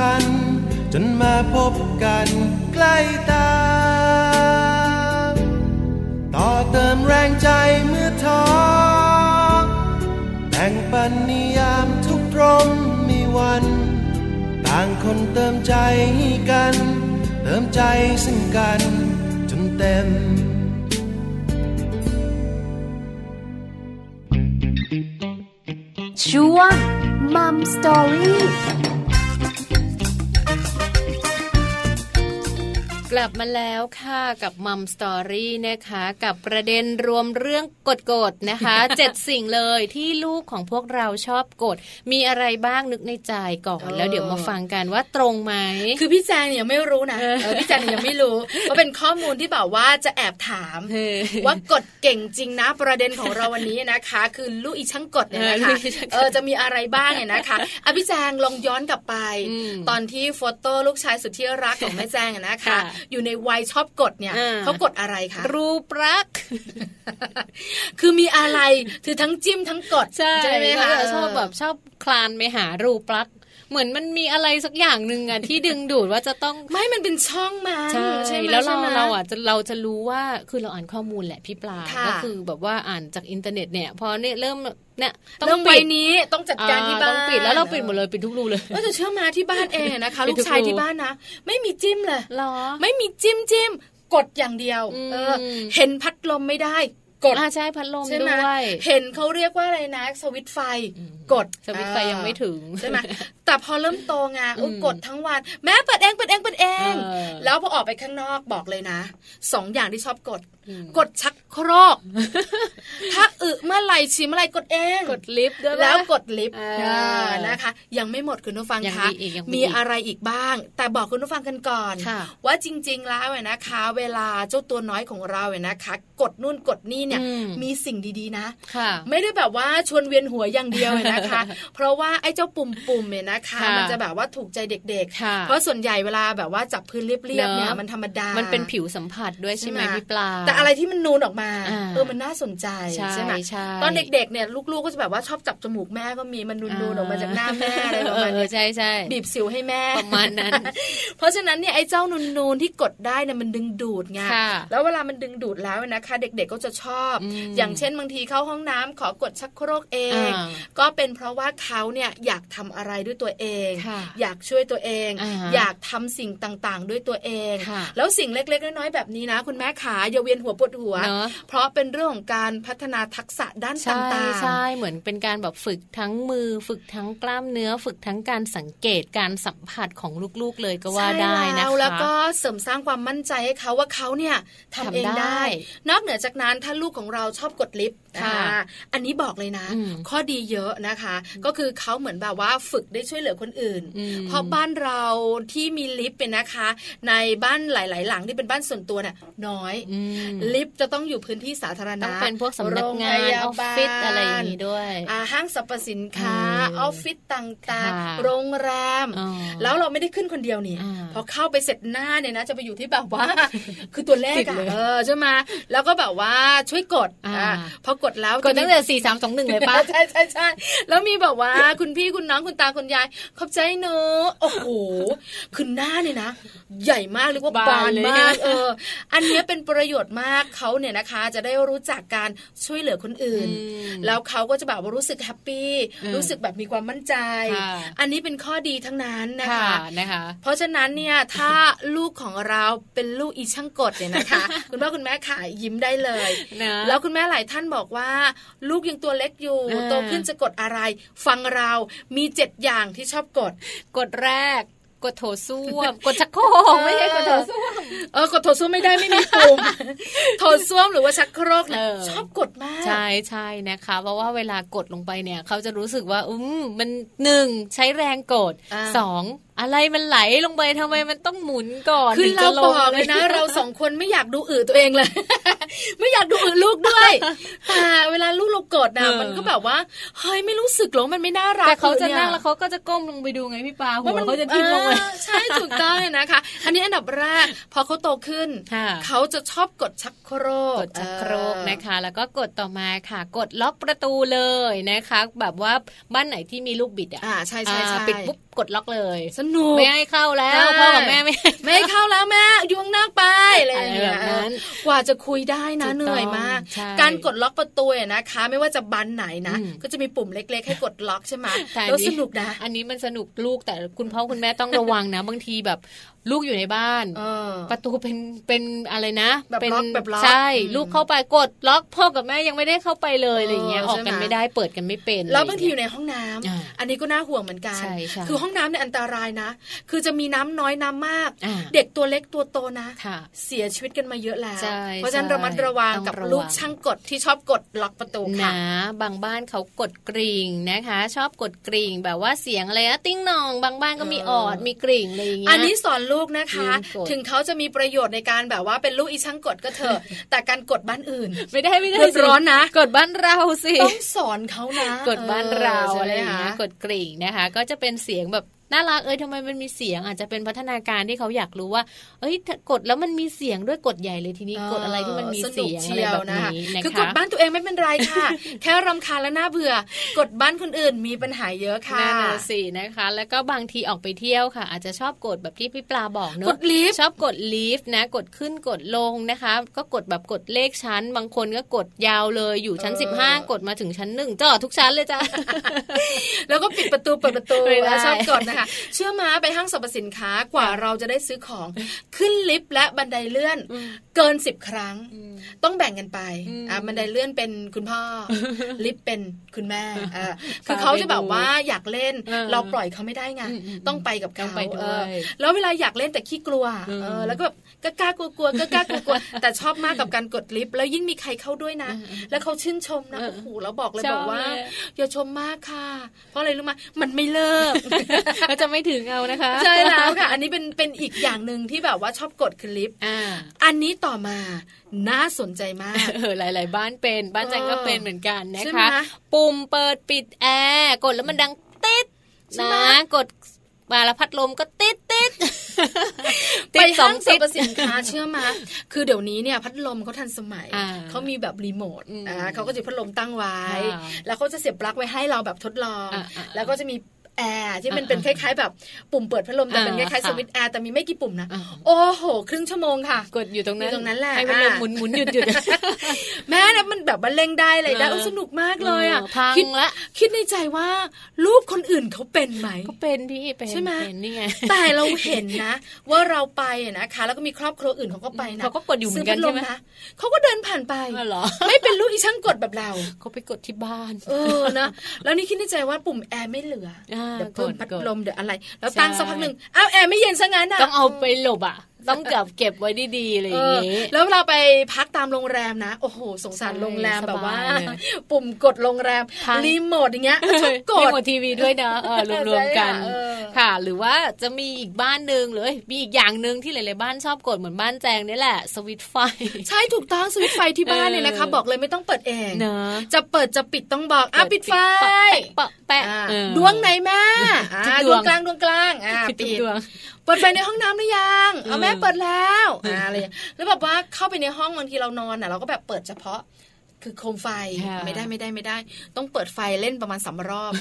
พัน จนมาพบกันใกล้ตา ต่อเติมแรงใจเมื่อท้อแบ่งปันนิยามทุกตรงมีวัน ต่างคนเติมใจกัน เติมใจซึ่งกัน จนเต็มช่วงมัมสตอรี่ กลับ มาแล้วค่ะกับมัมสตอรี่นะคะ กับประเด็นรวมเรื่องกดกดๆนะคะเจ็ดสิ่งเลยที่ลูกของพวกเราชอบกด มีอะไรบ้างนึกในใจก่อนเออแล้วเดี๋ยวมาฟังกันว่าตรงไหมคือพี่แจงเนี่ยไม่รู้นะเออพี่แจงเนี่ยยังไม่รู้ว่าเป็นข้อมูลที่แบบว่าจะแอบถามเออว่ากดเก่งจริงนะ ประเด็นของเราวันนี้นะคะ คือลูกอีช่างกดเนี่ยนะเออคะลูกอีช่างกดเออจะมีอะไรบ้างเนี่ยนะคะอะพี่แจงลองย้อนกลับไปอืมตอนที่โฟโต้ลูกชายสุดที่รักของแม่แจงอะนะคะค่ะอยู่ในวัยชอบกดเนี่ยอ่าเขากดอะไรคะรูปรัก คือมีอะไรคือทั้งจิ้มทั้งกดใช่ไหมคะเขาจะชอบแบบชอบคลานไปหารูปลักษณ์ เหมือนมันมีอะไรสักอย่างหนึ่งอะที่ดึงดูดว่าจะต้องไม่มันเป็นช่องมันใช่ใช่ไหมแล้วเราใช่ไหมเราอะจะเราจะรู้ว่าคือเราอ่านข้อมูลแหละพี่ปลาค่ะก็คือแบบว่าอ่านจากอินเทอร์เน็ตเนี่ยพอเนี่ยเริ่มเนี่ยต้เริ่อมงวัปิยดนี้ต้องจัดการที่บ้านต้องปิดแล้วเราปิดหมดเลยปิดทุกรูเลยก็จะเชื่อมาที่บ้านเองนะคะปิลูดกทุกชายรูที่บ้านนะ ไม่มีจิ้มเลยหรอ ไม่มีจิ้มจิ้มกดอย่างเดียวอืมเออ เห็นพัดลมไม่ได้กดอ่าใช่พัดลมใช่ไหมด้วย เห็นเขาเรียกว่าอะไรนะ สวิตช์ไฟอืม กดสวิตช์ไฟยังไม่ถึงใช่ไหมแต่พอเริ่มโตไงโอ้อืมกดทั้งวัน แม่เปิดเองเปิดเองเปิดเองเออแล้วพอออกไปข้างนอกบอกเลยนะสองอย่างที่ชอบกดอืมกดชักโครกถ้าอึเมื่อไหร่ฉี่เมื่อไหร่กดเองกดลิฟต์ด้วยปะแล้วกดลิฟต์อ่าอ่านะคะ ยังไม่หมดคุณผู้ฟังยังคะมีอีกยังมีมีอีกอะไรอีกบ้าง แต่บอกคุณผู้ฟังกันก่อนค่ะว่าจริง ๆ แล้วเนี่ยนะคะ เวลาเจ้าตัวน้อยของเราเนี่ยนะคะ กดนู่นกดนี่เนี่ยอืมมีสิ่งดีๆนะค่ะไม่ได้แบบว่าชวนเวียนหัวอย่างเดียวเนี่ยนะคะ เพราะว่าไอ้เจ้าปุ่มปุ่มๆเนี่ยนะคะค่ะมันจะแบบว่าถูกใจเด็กค่ะๆเพราะส่วนใหญ่เวลาแบบว่าจับพื้นเรียบๆเนี่ยเนอะมันธรรมดา มันเป็นผิวสัมผัสด้วยใช่ไหมใช่ไหมพี่ปลา แต่อะไรที่มันนูนออกมาอ่าเออมันน่าสนใจใช่ไหมใช่ตอนเด็กๆเนี่ยลูกๆก็จะแบบว่าชอบจับจมูกแม่ก็มีมันนูนๆออกมาจากหน้าแม่อะไรประมาณเอเนี้อยใช่ใช่บีบสิวให้แม่ประมาณนั้น เพราะฉะนั้นเนี่ยไอ้เจ้านูนๆที่กดได้เนี่ยมันดึงดูดไงค่ะแล้วเวลามันดึงดูดแล้วนะคะ เด็กๆก็จะชอบอืมอย่างเช่นบางทีเข้าห้องน้ำขอกดชักโครกเองอ่าก็เป็นเพราะว่าเขาเนี่ยอยากทำอะไรด้วยตัวเองค่ะอยากช่วยตัวเองอ่าฮะอยากทำสิ่งต่างๆ ด้วยตัวเองค่ะแล้วสิ่งเล็กๆน้อยๆแบบนี้นะ คุณแม่ขาอย่าเวียนหัวหัวปวดหัว เพราะเป็นเรื่องของการพัฒนาทักษะด้านต่างๆใช่เหมือนเป็นการแบบฝึกทั้งมือ ฝึกทั้งกล้ามเนื้อ ฝึกทั้งการสังเกตการสัมผัสของลูกๆเลยก็ว่าได้นะคะแล้วก็เสริมสร้างความมั่นใจให้เขาว่าเขาเนี่ยทำเองได้ นอกเหนือจากนั้นถ้าลูกของเราชอบกดลิฟต์นะคะอันนี้บอกเลยนะ ข้อดีเยอะนะคะ ก็คือเขาเหมือนแบบว่าฝึกได้ช่วยเหลือคนอื่น เพราะบ้านเราที่มีลิฟต์เป็นนะคะ ในบ้านหลาย ๆ หลังที่เป็นบ้านส่วนตัวเนี่ยน้อย ลิฟต์จะต้องอยู่พื้นที่สาธารณะต้องเป็นพวกสำนักงานออฟฟิศอะไรอย่างนี้ด้วยห้างสรรพสินค้าออฟฟิศต่างๆ โรงแรม แล้วเราไม่ได้ขึ้นคนเดียวนี่พอเข้าไปเสร็จหน้าเนี่ยนะ จะไปอยู่ที่แบบว่า คือตัวแรกอะเออใช่ไหมแล้วก็แบบว่าช่วยกดอพอกดแล้วกดตั้งแต่สี่สามสองหนึ่งเลยป้าใช่ใช่ใช่แล้วมีแบบว่าคุณพี่คุณน้องคุณตาคุณยายขอบใจเนอะโอ้โหคือหน้าเนี่ยนะ ใหญ่มากเรียกว่าบานมากเออ อันนี้เป็นประโยชน์มากเขาเนี่ยนะคะ จะได้รู้จักการช่วยเหลือคนอื่น แล้วเขาก็จะแบบว่ารู้สึกแฮปปี้รู้สึกแบบมีความมั่นใจ อันนี้เป็นข้อดีทั้งนั้นนะคะนะคะ เพราะฉะนั้นเนี่ยถ้าลูกของเราเป็นลูกอีช่างกดเนี่ยนะคะ คุณพ่อคุณแม่ขายยิ้มได้เลยแล้วคุณแม่หลายท่านบอกว่า ลูกยังตัวเล็กอยู่โตขึ้นจะกดอะไรฟังเรามีเจ็ดอย่างที่ชอบกด กดแรกกดโถส้วม กดชักโครกไม่ใช่กดโถส้วมเออกดโถส้วมไม่ได้ไม่มีปุ่มโถส้วมหรือว่าชักโครกเนี่ยชอบกดมากใช่ใช่นะคะ เพราะว่าเวลากดลงไปเนี่ย เขาจะรู้สึกว่า อืมมันหนึ่งใช้แรงกดสอง อะไรมันไหลลงไปทำไมมันต้องหมุนก่อนคือเราบอกเลยนะ เราสองคนไม่อยากดูอือตัวเองเลย ไม่อยากดูอือลูกด้วยแต่เวลาลูกเรากดนะมันก็แบบว่าเฮ้ยไม่รู้สึกหรอมันไม่น่ารักแต่เขาจะนั่งแล้วเขาก็จะก้มลงไปดูไงพี่ปาหัวเขาจะทิ่มลงไปใช่ถูกต้องนะคะ อันนี้อันดับแรกพอเขาโตขึ้นเขาจะชอบกดชักโครกกดชักโครกนะคะ แล้วก็กดต่อมาค่ะ กดล็อกประตูเลยนะคะ แบบว่าบ้านไหนที่มีลูกบิดอะใช่ใช่ใช่ปิดปุ๊บกดล็อกเลยสนุกไม่ให้เข้าแล้วพ่อกับแม่ไม่ไม่ให้เข้าแล้วแม่ยุ่งนักไปอะไรอย่างเงี้ยกว่าจะคุยได้นะเหนื่อยมาก การกดล็อกประตูนะคะ ไม่ว่าจะบันไหนนะ ก็จะมีปุ่มเล็ก ๆ ให้กดล็อกใช่ไหมแล้วสนุกนะ อันนี้มันสนุกลูกแต่คุณพ่อคุณแม่ต้องระวังนะ บางทีแบบ ลูกอยู่ในบ้านประตูเป็นเป็นอะไรนะเป็นแบบล็อกใช่ ลูกเข้าไปกดล็อกพ่อกับแม่ยังไม่ได้เข้าไปเลยอะไรเงี้ยออกกันไม่ได้เปิดกันไม่เป็น แล้วบางทีอยู่ในห้องน้ำอันนี้ก็น่าห่วงเหมือนกัน คือห้องน้ำเนี่ยอันตรายนะ คือจะมีน้ำน้อยน้ำมาก เด็กตัวเล็กตัวโตนะ เสียชีวิตกันมาเยอะแล้วเพราะฉะนั้นระมัดระวังกับลูกช่างกดที่ชอบกดล็อกประตูค่ะนะบางบ้านเขากดกริ่งนะคะ ชอบกดกริ่งแบบว่าเสียงอะไรนะติ้งนอง บางบ้านก็มีออดมีกริ่งอะไรอย่างเงี้ยอันนี้สอนลูกนะคะ ถึงเขาจะมีประโยชน์ในการแบบว่าเป็นลูกอีช่างกดก็เถอะแต่การกดบ้านอื่น ไม่ได้ไม่ได้ร้อนนะกดบ้านเราสิต้องสอนเขานะ กดบ้านเราอะไรอย่างเงี้ยกดกริ่งนะคะ ก็จะเป็นเสียงแบบ น่ารักเอ้ยทำไมมันมีเสียงอาจจะเป็นพัฒนาการที่เขาอยากรู้ว่า เอ้ยกดแล้วมันมีเสียงด้วยกดใหญ่เลยทีนี้กดอะไรที่มันมีเสียงอะไรแบบนี้นะคะคือกดบ้านตัวเองไม่เป็นไรค่ะ แค่รำคาญและน่าเบื่อ กดบ้านคนอื่นมีปัญหาเยอะค่ะนั่นสินะคะ แล้วก็บางทีออกไปเที่ยวค่ะ อาจจะชอบกดแบบที่พี่ปลาบอกเนอะกดลิฟชอบกดลิฟต์นะ กดขึ้นกดลงนะคะ ก็กดแบบกดเลขชั้น บางคนก็กดยาวเลยอยู่ชั้นสิบห้ากดมาถึงชั้นหนึ่งจอดทุกชั้นเลยจ้ะแล้วก็ปิดประตูเปิดประตูชอบกดนะคะเชื่อมาไปห้างสรรพสินค้ากว่าเราจะได้ซื้อของขึ้นลิฟต์และบันไดเลื่อนเกินสิบครั้ง ต้องแบ่งกันไปอ่าบันไดเลื่อนเป็นคุณพ่อ ลิฟต์เป็นคุณแม่อ่าคือเขาจะแบบว่าอยากเล่นเราปล่อยเขาไม่ได้ไงต้องไปกับเขาแล้วเวลาอยากเล่นแต่ขี้กลัวเออแล้วก็แบบก็กล้ากลัวกลัวก็กล้ากลัวกลัวแต่ชอบมากกับการกดลิฟต์แล้วยิ่งมีใครเข้าด้วยนะ แล้วเขาชื่นชมนะโอ้โหแล้วบอกเลยบอกว่าอย่าชมมากค่ะ เพราะอะไรรู้ไหมมันไม่เลิกก็จะไม่ถึงเอานะคะ ใช่แล้วค่ะ อันนี้เป็นเป็นอีกอย่างหนึ่งที่แบบว่าชอบกดคลิปอ่าอันนี้ต่อมาน่าสนใจมากเออหลาย ๆ บ้านเป็นบ้านจังก็เป็นเหมือนกันนะคะ ปุ่มเปิดปิดแอร์กดแล้วมันดังติดนะกดมาแล้วพัดลมก็ติดติดไปห้างสรรพสินค้าเชื่อมาคือเดี๋ยวนี้เนี่ยพัดลมเขาทันสมัยเขามีแบบรีโมทอ่าเขาก็จะพัดลมตั้งไว้ แล้วเขาจะเสียบปลั๊กไว้ให้เราแบบทดลอง แล้วก็จะมี แอร์ที่มันเป็นคล้ายๆ แบบปุ่มเปิดพัดลมแต่เป็นคล้ายๆสวิตช์แอร์แต่มีไม่กี่ปุ่มนะโอ้โห ครึ่งชั่วโมงค่ะ กดอยู่ตรงนั้นตรงนั้นแหละให้พัดลมหมุนหมุนหยุดหยุดแม่เนี่ยมันแบบมันเล่งได้เลยได้สนุกมากเลยอะคิดละคิดในใจว่าลูกคนอื่นเขาเป็นไหมเขาเป็นพี่เป็นใช่ไหมนี่ไงแต่เราเห็นนะ ว่าเราไปนะคะแล้วก็มีครอบครัวอื่นเขาก็ไปนะเขาก็กดอยู่เหมือนกันใช่ไหมเขาก็เดินผ่านไปไม่เป็นลูกอีช่างกดแบบเราเขาไปกดที่บ้าน เออนะแล้วนี่คิดในใจว่าปุ่มแอร์ไม่เหลือเดี๋ยวเพิ่มพัดลมเดี๋ยวอะไร แล้วตั้งสักพักหนึ่งอ้าวแอร์ไม่เย็นซะงั้นอะต้องเอาไปหลบอะต้องเก็บเก็บไว้ดีๆอะไรอย่างงี้แล้วเราไปพักตามโรงแรมนะ โอ้โห สงสารโรงแรมแบบว่า ปุ่มกดโรงแรมรีโมทอย่างเงี้ยชอบกดรีโมททีวีด้วยนะรวมๆกันค่ะ หรือว่าจะมีอีกบ้านหนึ่งหรือมีอีกอย่างหนึ่งที่หลายๆบ้านชอบกดเหมือนบ้านแจงนี่แหละ สวิตช์ไฟ ใช่ถูกต้องสวิตไฟที่บ้านเนี่ยนะคะ บอกเลยไม่ต้องเปิดเองจะเปิดจะปิดต้องบอกอะปิดไฟแปะดวงไหนแม่ดวงกลางดวงกลางอะปิด เปิดไฟในห้องน้ำหรือยังเอาแม่เปิดแล้วอะไรแล้วแบบว่าเข้าไปในห้องบางทีเรานอนอะเราก็แบบเปิดเฉพาะ คือโคมไฟไม่ได้ไม่ได้ไม่ได้ ต้องเปิดไฟเล่นประมาณสามรอบ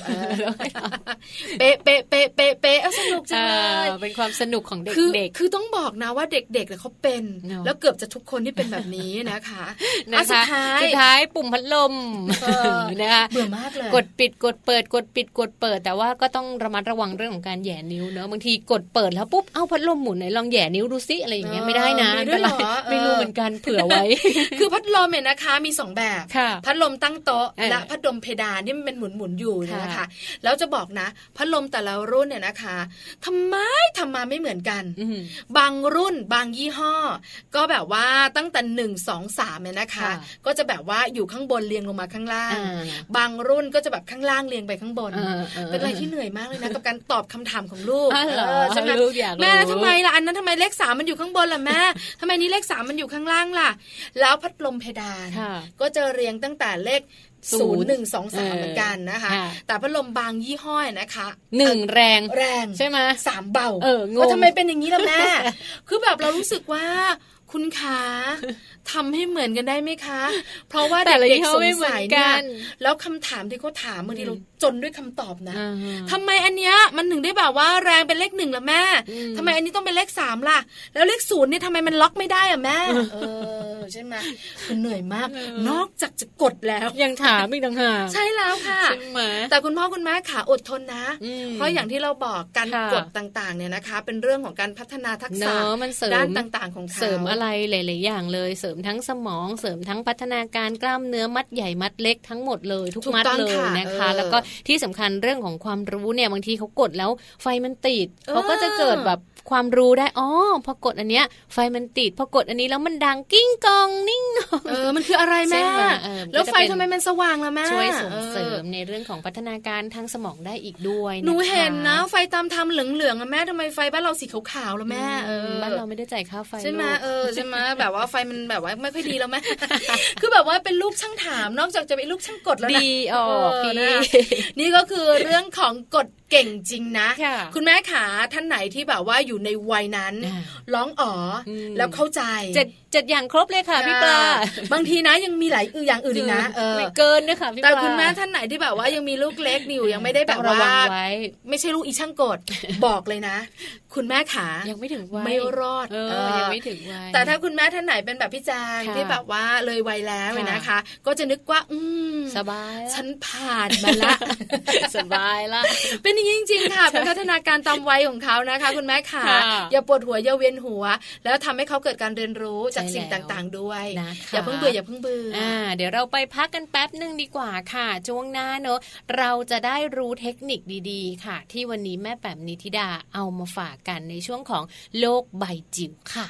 เป๊ะเป๊ะเป๊ะเป๊ะเป๊ะสนุกจังเลยเป็นความสนุกของเด็กๆคือต้องบอกนะว่าเด็กๆเขาเป็น แล้วเกือบจะทุกคนที่เป็นแบบนี้นะคะนะคะสุดท้ายสุดท้ายปุ่มพัดลมนะคะเบื่อมากเลยกดปิดกดเปิดกดปิดกดเปิด แต่ว่าก็ต้องระมัดระวังเรื่องของการแย่นิ้วเนอะบางทีกดเปิดแล้วปุ๊บเอ้าพัดลมหมุนไหนลองแย่นิ้วดูซิอะไรอย่างเงี้ยไม่ได้นะไม่รู้เหมือนกันเผื่อไว้ คือพัดลมเนี่ยนะคะมีสองแบบพัดลมตั้งโต๊ะและพัดลมเพดานที่มันเป็นหมุนหมุนอยู่นะคะแล้วจะบอกนะ พัดลมแต่ละรุ่นเนี่ยนะคะทำไมทำมาไม่เหมือนกัน บางรุ่นบางยี่ห้อ ก็แบบว่าตั้งแต่หนึ่งสองสามเนี่ยนะคะ ก็จะแบบว่าอยู่ข้างบนเรียงลงมาข้างล่าง บางรุ่นก็จะแบบข้างล่างเรียงไปข้างบน เป็นอะไรที่เหนื่อยมากเลยนะกับการตอบคำถามของลูกใช่ไหมแม่ทำไมล่ะอันนั้นทำไมเลขสามมันอยู่ข้างบนล่ะแม่ทำไมนี้เลขสามมันอยู่ข้างล่างล่ะ แล้วพัดลมเพดานก็จะเรียงตั้งแต่เลขศูนย์หนึ่งสองสามเหมือนกันนะคะ แต่พัดลมบางยี่ห้อนะคะหนึ่งแรงแรงใช่ไหมสามเบาเอองงทำไมเป็นอย่างนี้ล่ะแม่ คือแบบเรารู้สึกว่าคุณขา ทำให้เหมือนกันได้ไหมคะ เพราะว่าเด็กๆสงสัยเนี่ยแล้วคำถามที่เขาถามบางทีเราจนด้วยคำตอบนะทำไมอันเนี้ยมันถึงได้แบบว่าแรงเป็นเลขหนึ่งล่ะแม่ทำไมอันนี้ต้องเป็นเลขสามล่ะ แล้วเลขศูนย์เนี่ยทำไมมันล็อกไม่ได้อะแม่เออใช่ไหมมันเหนื่อยมาก นอกจากจะกดแล้วยังถามอีกต่างหากใช่แล้วค่ะใช่ไหมแต่คุณพ่อคุณแม่ขาอดทนนะ เพราะอย่างที่เราบอกการกดต่างๆเนี่ยนะคะ เป็นเรื่องของการพัฒนาทักษะด้านต่างๆ ของเขาเสริมอะไรหลาย ๆ อย่างเลยเสริมทั้งสมอง เสริมทั้งพัฒนาการกล้ามเนื้อมัดใหญ่มัดเล็กทั้งหมดเลย ทุกมัดเลยนะคะ แล้วก็ที่สำคัญเรื่องของความรู้เนี่ยบางทีเขากดแล้วไฟมันติดเขาก็จะเกิดแบบ ความรู้ได้อ๋อพอกดอันเนี้ย ไฟมันติดพอกดอันนี้แล้วมันดังกิ้งกองนิ่งเออมันคืออะไรแม่แล้วไฟทำไมมันสว่างล่ะแม่ช่วยส่งเสริมในเรื่องของพัฒนาการทางสมองได้อีกด้วยหนูเห็นนะไฟตามทำเหลืองๆอะแม่ทำไมไฟบ้านเราสีขาวๆล่ะแม่บ้านเราไม่ได้จ่ายค่าไฟใช่ไหมเออใช่ไหมแบบว่าไฟมันแบบว่าไม่ค่อยดีแล้วแม่คือแบบว่าเป็นลูกช่างถาม นอกจากจะเป็นลูกช่างกดแล้วนะดีออกพี่นี่ก็คือเรื่องของกฎ เก่งจริงนะ คุณแม่ขาท่านไหนที่แบบว่าอยู่ในวัยนั้น ร้องอ๋อแล้วเข้าใจเจ็ดเจ็ดอย่างครบเลยค่ะพี่ปลาบางทีนะยังมีหลายอืออย่างอื่นนะเออเกินนะคะพี่ปลาแต่คุณแม่ท่านไหนที่แบบว่ายังมีลูกเล็กอยู่ยังไม่ได้แบบว่าไม่ใช่ลูกอีช่างกดบอกเลยนะ คุณแม่ขายังไม่ถึงวัยไม่รอดยังไม่ถึงวัยแต่ถ้าคุณแม่ท่านไหนเป็นแบบพี่จางที่แบบว่าเลยวัยแล้วนะคะ ก็จะนึกว่า อืมสบายฉันผ่านมาละสบายละเป็นอย่างนี้จริงๆค่ะเป็นพัฒนาการตามวัยของเขานะคะ คุณแม่ขาอย่าปวดหัวอย่าเวียนหัว แล้วทำให้เขาเกิดการเรียนรู้จากสิ่งต่างๆด้วยอย่าเพิ่งเบื่ออย่าเพิ่งเบื่ออ่าเดี๋ยวเราไปพักกันแป๊บหนึ่งดีกว่าค่ะช่วงหน้าเนอะเราจะได้รู้เทคนิคดีๆ ค่ะ ที่วันนี้แม่แป๋มนิธิดาเอามาฝากกันในช่วงของโลกใบจิ๋วค่ะ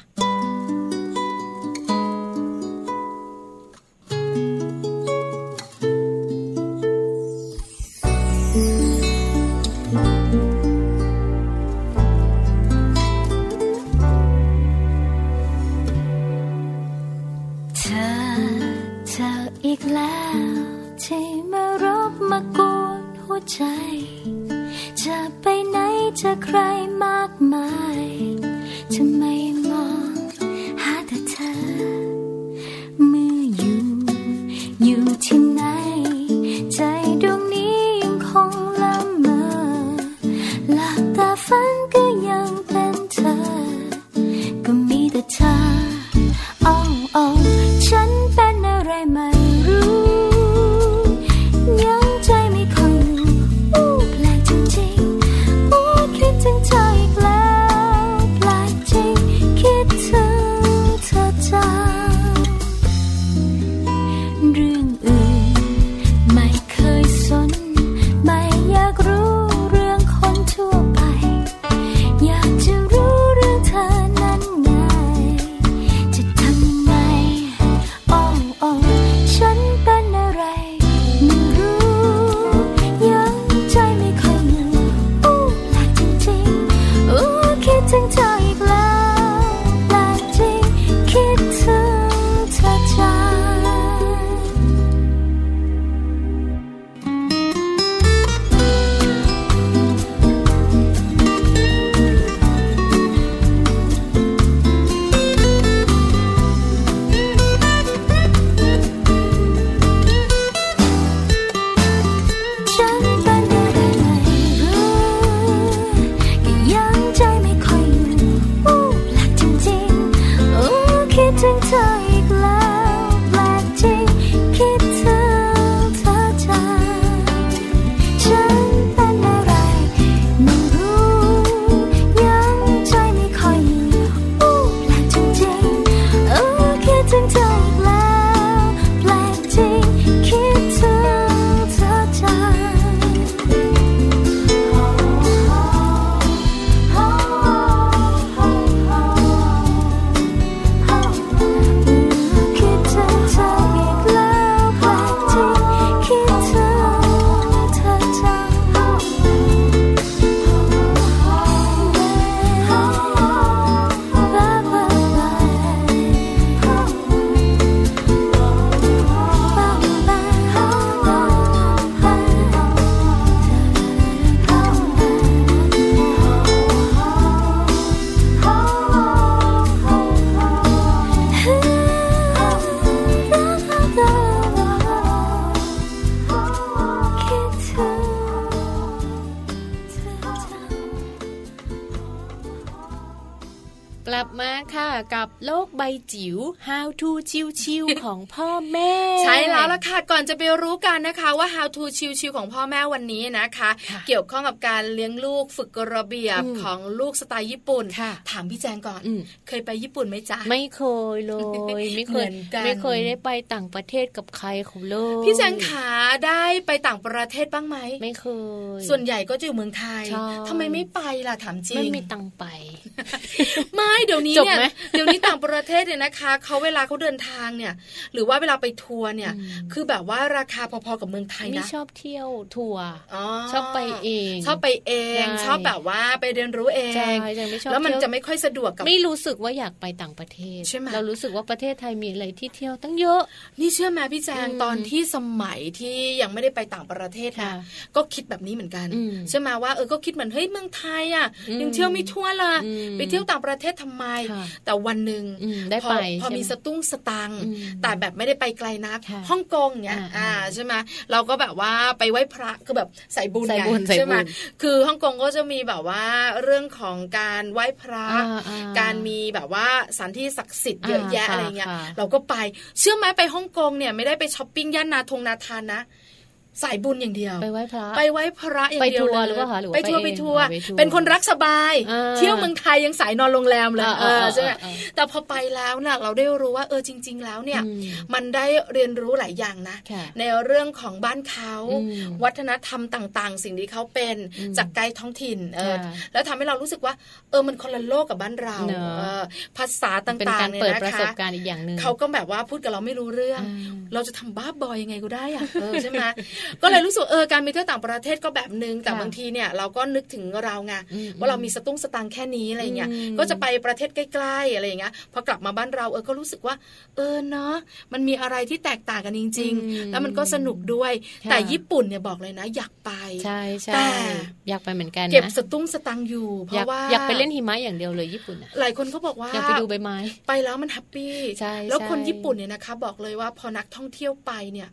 จิ๋ว How to ชิวๆของพ่อแม่ ใช่แล้วล่ะค่ะก่อนจะไปรู้กันนะคะว่า how to ชิวๆของพ่อแม่วันนี้นะคะค่ะเกี่ยวข้องกับการเลี้ยงลูกฝึกระเบียบอืมของลูกสไตล์ญี่ปุ่นค่ะถามพี่แจงก่อนอืมเคยไปญี่ปุ่นไหมจ๊ะ ไม่เคยเลย ไม่เคเหมืยอนกันไม่เคยได้ไปต่างประเทศกับใครเขาเลยพี่แจงขาได้ไปต่างประเทศบ้างไหม ไม่เคย ส่วนใหญ่ก็จะอยู่เมืองไทยใช่ทำไมไม่ไปล่ะถามจริง ไม่มีตังค์ไป ไม่เดี๋ยวนี้จบเนี่ยไหมเดี๋ยวนี้ต่างประเทศเนี่ยนะคะเขาเวลาเขาเดินทางเนี่ย หรือว่าเวลาไปทัวร์เนี่ยอืมคือแบบว่าราคาพอๆกับเมืองไทยไม่นะชอบเที่ยวทัวร์อ๋อชอบไปเอง ชอบไปเองใช่ชอบแบบว่าไปเรียนรู้เองใช่ใช่ไม่ชอบแล้วมันเที่ยวจะไม่ค่อยสะดวกกับไม่รู้สึกว่าอยากไปต่างประเทศใช่ไหมเรารู้สึกว่าประเทศไทยมีอะไรที่เที่ยวตั้งเยอะ นี่เชื่อไหมพี่แจงอืมตอนที่สมัยที่ยังไม่ได้ไปต่างประเทศค่ะนะก็คิดแบบนี้เหมือนกันอืมใช่ไหมว่าเออก็คิดเหมือนเฮ้ยเมืองไทยอะอืมยังเที่ยวไม่ทั่วเลยอืมไปเที่ยวต่างประเทศทำไมค่ะแต่วันหนึ่งอืมได้พอไปพอใช่ไหมีสตุ้งสตังค์อืมแต่แบบไม่ได้ไปไกลนักค่ะฮ่องกงเนี้ยอ่าอ่าใช่ไหมเราก็แบบว่าไปไหว้พระคือแบบใส่บุญใส่ไงบุญใส่ใช่ไหมบุญคือฮ่องกงก็จะมีแบบว่าเรื่องของการไหว้พระอ่าอ่าการมีแบบว่าสถานที่ศักดิ์สิทธิ์เยอะแยะอ่าอะไรเงี้ยค่ะเราก็ไปเชื่อไหมไปฮ่องกงเนี่ยไม่ได้ไปช้อปปิ้งย่านนาทงนาทานนะ สายบุญอย่างเดียว ไปไหว้พระไปไหว้พระอย่างเดียวไปทัวร์เลยหรือเปล่าคะหรือว่าไปทัวร์ไปไปเองทัวร์ไปทัวร์เป็นคนรักสบายอ่าเที่ยวเมืองไทยยังสายนอนโรงแรมเลยอ่าเออใช่ไหมอ่าอ่าแต่พอไปแล้วน่ะเราได้รู้ว่าเออจริง ๆ แล้วเนี่ยอืมมันได้เรียนรู้หลายอย่างนะค่ะในเรื่องของบ้านเขาอืมวัฒนธรรมต่าง ๆ สิ่งที่เขาเป็นอืมจากไกด์ท้องถิ่นเออค่ะแล้วทำให้เรารู้สึกว่า เออมันคนละโลกกับบ้านเราเนอะเออภาษาต่างๆเป็นการเนี่ยเปิดนะประคะสบการณ์อีกอย่างหนึ่งเขาก็แบบว่าพูดกับเราไม่รู้เรื่องอ่าเราจะทำบ้าบอยยังไงก็ได้อะเออใช่ไหมก็เลยรู้สึกเออการไปเที่ยวต่างประเทศก็แบบนึงแต่ค่ะบางทีเนี่ยเราก็นึกถึงเราไงอืมว่าเรามีสตุ้งสตางค์แค่นี้อะไรเงี้ยอืมก็จะไปประเทศใกล้ๆอะไรอย่างเงี้ยพอกลับมาบ้านเราเออก็รู้สึกว่า เออเนาะมันมีอะไรที่แตกต่างกันจริงอืมๆแล้วมันก็สนุกด้วยค่ะแต่ญี่ปุ่นเนี่ยบอกเลยนะ อยากไปใช่ใช่แต่อยากไปเหมือนกันนะเก็บสตุ้งสตางค์อยู่เพอยากราะว่าอยากไปเล่นหิมะอย่างเดียวเลยญี่ปุ่นอะหลายคนเขาบอกว่าอยากไปดูใบไม้ไปแล้วมันแฮปปี้ใช่แล้วใช่คนญี่ปุ่นเนี่ยนะคะ บอกเลยว่าพอนักท่องเที่ยวไปเนี่ย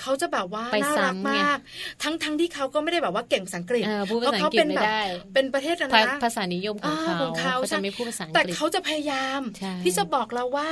เขาจะแบบว่าไปน่าซ้ำรักมากๆทั้งทั้งที่เขาก็ไม่ได้แบบว่าเก่งภาษาอังกฤษเพราะเขาเป็นแบบเป็นประเทศนะภาษานิยมของเขาเขาจะไม่พูดภาษาอังกฤษแต่เขาจะพยายามที่จะบอกเราว่า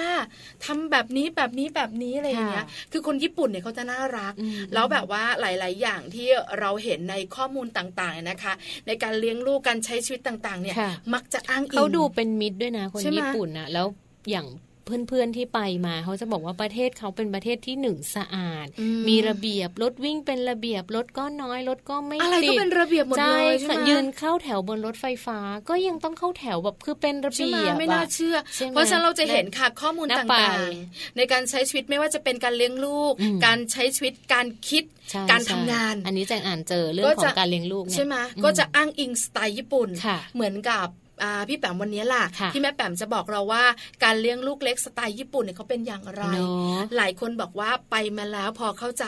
ทำแบบนี้แบบนี้แบบนี้อะไรอย่างเงี้ยคือคนญี่ปุ่นเนี่ยเขาจะน่ารัก แล้วแบบว่าหลาย ๆ อย่างที่เราเห็นในข้อมูลต่างๆนะคะ ในการเลี้ยงลูกการใช้ชีวิตต่าง ๆ เนี่ย มักจะอ้างอิงเขาดูเป็นมิตรด้วยนะคนญี่ปุ่นนะแล้วอย่าง เพื่อนๆที่ไปมา เขาจะบอกว่าประเทศเขาเป็นประเทศที่หนึ่งสะอาด มีระเบียบรถวิ่งเป็นระเบียบรถก็น้อยรถก็ไม่ติดอะไรก็เป็นระเบียบหมดเลยใช่ไหมยืนเข้าแถวบนรถไฟฟ้า ก็ยังต้องเข้าแถวแบบคือเป็นระเบียบไม่น่าเชื่อ เพราะฉะนั้นเราจะเห็นค่ะข้อมูลต่างๆ ในการใช้ชีวิตไม่ว่าจะเป็นการเลี้ยงลูก การใช้ชีวิตการคิดการทำงาน อันนี้แจงอ่านเจอเรื่องของการเลี้ยงลูกใช่ไหมก็จะอ้างอิงสไตล์ญี่ปุ่น เหมือนกับ พี่แปมวันนี้ล่ะที่แม่แปมจะบอกเราว่าการเลี้ยงลูกเล็กสไตล์ญี่ปุ่นเนี่ยเขาเป็นอย่างไร หลายคนบอกว่าไปมาแล้วพอเข้าใจ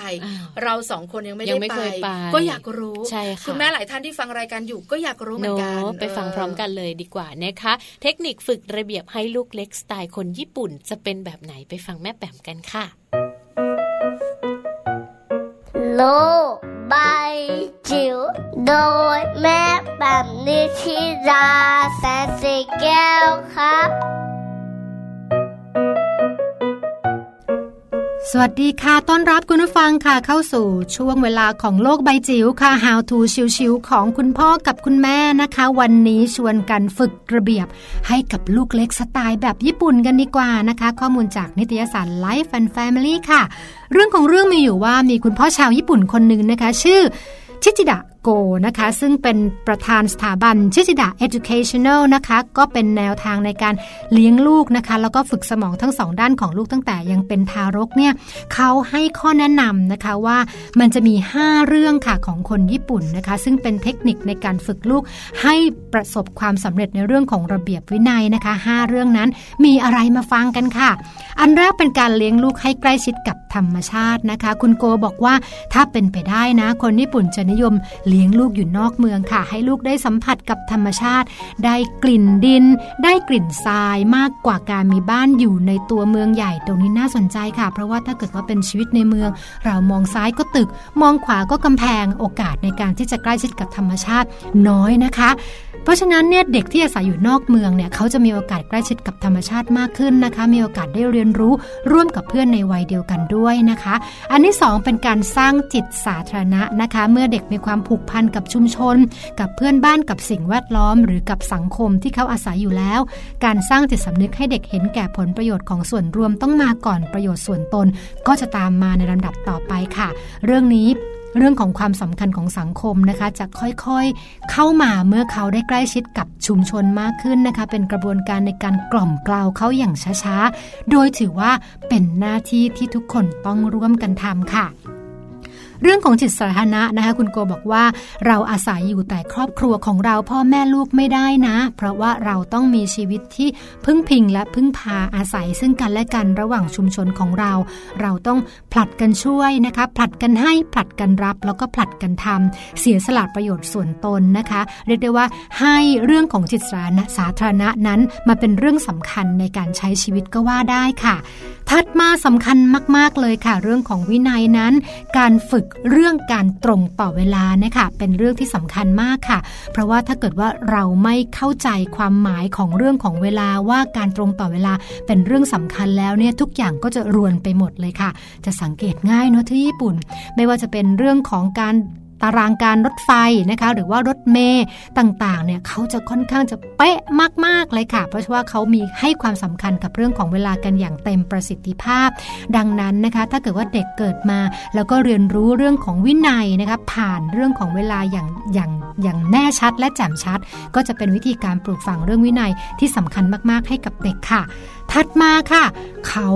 เราสองคนยังไม่ได้ไป ก็อยากรู้คุณแม่หลายท่านที่ฟังรายการอยู่ก็อยากรู้เหมือนกันไปฟังพร้อมกันเลยดีกว่านะคะ เทคนิคฝึกระเบียบให้ลูกเล็กสไตล์คนญี่ปุ่น จะเป็นแบบไหนไปฟังแม่แปมกันค่ะโล บายจิ๋วโดยแม่แบ สวัสดีค่ะ ต้อนรับคุณผู้ฟังค่ะเข้าสู่ช่วงเวลาของโลกใบจิ๋วค่ะ How to ชิวๆของคุณพ่อกับคุณแม่นะคะ วันนี้ชวนกันฝึกระเบียบ ให้กับลูกเล็กสไตล์แบบญี่ปุ่นกันดีกว่านะคะ ข้อมูลจากนิตยสาร Life and Family ค่ะ เรื่องของเรื่องมีอยู่ว่ามีคุณพ่อชาวญี่ปุ่นคนหนึ่งนะคะ ชื่อชิจิดะโกนะคะ ซึ่งเป็นประธานสถาบันชิจิดะ Educational นะคะ ก็เป็นแนวทางในการเลี้ยงลูกนะคะ แล้วก็ฝึกสมองทั้งสองด้านของลูกตั้งแต่ยังเป็นทารกเนี่ยเขาให้ข้อแนะนำนะคะว่ามันจะมี 5 เรื่องค่ะของคนญี่ปุ่นนะคะ ซึ่งเป็นเทคนิคในการฝึกลูกให้ประสบความสำเร็จในเรื่องของระเบียบวินัยนะคะ 5 เรื่องนั้นมีอะไรมาฟังกันค่ะ อันแรกเป็นการเลี้ยงลูกให้ใกล้ชิดกับธรรมชาตินะคะ คุณโกบอกว่าถ้าเป็นไปได้นะ คนญี่ปุ่นจะนิยมเลี้ยงลูกอยู่นอกเมืองค่ะ ให้ลูกได้สัมผัสกับธรรมชาติ ได้กลิ่นดิน ได้กลิ่นทรายมากกว่าการมีบ้านอยู่ในตัวเมืองใหญ่ ตรงนี้น่าสนใจค่ะ เพราะว่าถ้าเกิดว่าเป็นชีวิตในเมือง เรามองซ้ายก็ตึก มองขวาก็กำแพงโอกาสในการที่จะใกล้ชิดกับธรรมชาติน้อยนะคะ เพราะฉะนั้นเนี่ยเด็กที่อาศัยอยู่นอกเมืองเนี่ยเขาจะมีโอกาสใกล้ชิดกับธรรมชาติมากขึ้นนะคะ มีโอกาสได้เรียนรู้ร่วมกับเพื่อนในวัยเดียวกันด้วยนะคะ อันที่ 2 เป็นการสร้างจิตสาธารณะนะคะ เมื่อเด็กมีความผูกพันกับชุมชน กับเพื่อนบ้านกับสิ่งแวดล้อม หรือกับสังคมที่เขาอาศัยอยู่แล้ว การสร้างจิตสำนึกให้เด็กเห็นแก่ผลประโยชน์ของส่วนรวมต้องมาก่อนประโยชน์ส่วนตน ก็จะตามมาในลำดับต่อไปค่ะ เรื่องนี้ เรื่องของความสำคัญของสังคมนะคะ จะค่อยๆเข้ามาเมื่อเขาได้ใกล้ชิดกับชุมชนมากขึ้นนะคะ เป็นกระบวนการในการกล่อมกล่าวเขาอย่างช้าๆ โดยถือว่าเป็นหน้าที่ที่ทุกคนต้องร่วมกันทำค่ะ เรื่องของจิตสาธารณะนะคะคุณโกบอกว่าเราอาศัยอยู่แต่ครอบครัวของเราพ่อแม่ลูกไม่ได้นะ เพราะว่าเราต้องมีชีวิตที่พึ่งพิงและพึ่งพาอาศัยซึ่งกันและกันระหว่างชุมชนของเรา เราต้องผลัดกันช่วยนะคะผลัดกันให้ผลัดกันรับ แล้วก็ผลัดกันทำเสียสละประโยชน์ส่วนตนนะคะ เรียกได้ว่าให้เรื่องของจิตสาธารณะนั้นมาเป็นเรื่องสำคัญในการใช้ชีวิตก็ว่าได้ค่ะ ถัดมาสำคัญมาก ๆเลยค่ะ เรื่องของวินัยนั้น การฝึกเรื่องการตรงต่อเวลานะคะเป็นเรื่องที่สำคัญมากค่ะ เพราะว่าถ้าเกิดว่าเราไม่เข้าใจความหมายของเรื่องของเวลาว่าการตรงต่อเวลาเป็นเรื่องสำคัญแล้วเนี่ยทุกอย่างก็จะรวนไปหมดเลยค่ะ จะสังเกตง่ายเนาะที่ญี่ปุ่น ไม่ว่าจะเป็นเรื่องของการ ตารางการรถไฟนะคะหรือว่ารถเมย์ต่างๆเนี่ยเขาจะค่อนข้างจะเป๊ะมากๆเลยค่ะ เพราะว่าเขามีให้ความสำคัญกับเรื่องของเวลากันอย่างเต็มประสิทธิภาพ ดังนั้นนะคะ ถ้าเกิดว่าเด็กเกิดมา แล้วก็เรียนรู้เรื่องของวินัยนะคะผ่านเรื่องของเวลาอย่างอย่างอย่างแน่ชัดและแจ่มชัด ก็จะเป็นวิธีการปลูกฝังเรื่องวินัยที่สำคัญมากๆให้กับเด็กค่ะ ถัดมาค่ะ เขา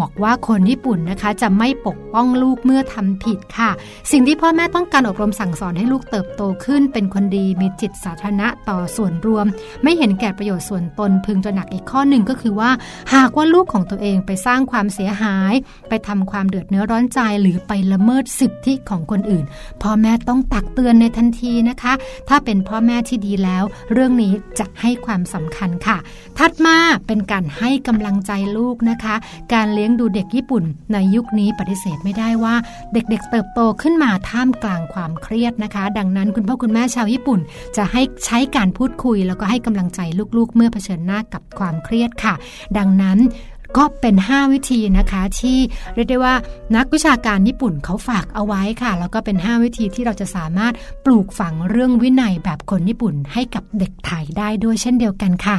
บอกว่าคนญี่ปุ่นนะคะจะไม่ปกป้องลูกเมื่อทำผิดค่ะ สิ่งที่พ่อแม่ต้องการอบรมสั่งสอนให้ลูกเติบโตขึ้น เป็นคนดีมีจิตสาธารณะต่อส่วนรวม ไม่เห็นแก่ประโยชน์ส่วนตนพึงตระหนักอีกข้อหนึ่งก็คือว่า หากว่าลูกของตัวเองไปสร้างความเสียหาย ไปทำความเดือดเนื้อร้อนใจหรือไปละเมิดสิทธิของคนอื่น พ่อแม่ต้องตักเตือนในทันทีนะคะ ถ้าเป็นพ่อแม่ที่ดีแล้ว เรื่องนี้จะให้ความสำคัญค่ะ ถัดมาเป็นการให้กำลังใจลูกนะคะ การเลี้ยงดูเด็กญี่ปุ่น ในยุคนี้ปฏิเสธไม่ได้ว่า เด็กๆ เติบโตขึ้นมาท่ามกลางความเครียดนะคะ ดังนั้นคุณพ่อคุณแม่ชาวญี่ปุ่น จะให้ใช้การพูดคุย แล้วก็ให้กำลังใจลูกๆ เมื่อเผชิญหน้ากับความเครียดค่ะ ดังนั้นก็เป็น 5 วิธีนะคะที่เรียกได้ว่านักวิชาการญี่ปุ่นเขาฝากเอาไว้ค่ะ แล้วก็เป็น 5 วิธีที่เราจะสามารถปลูกฝังเรื่องวินัยแบบคนญี่ปุ่นให้กับเด็กไทยได้ด้วยเช่นเดียวกันค่ะ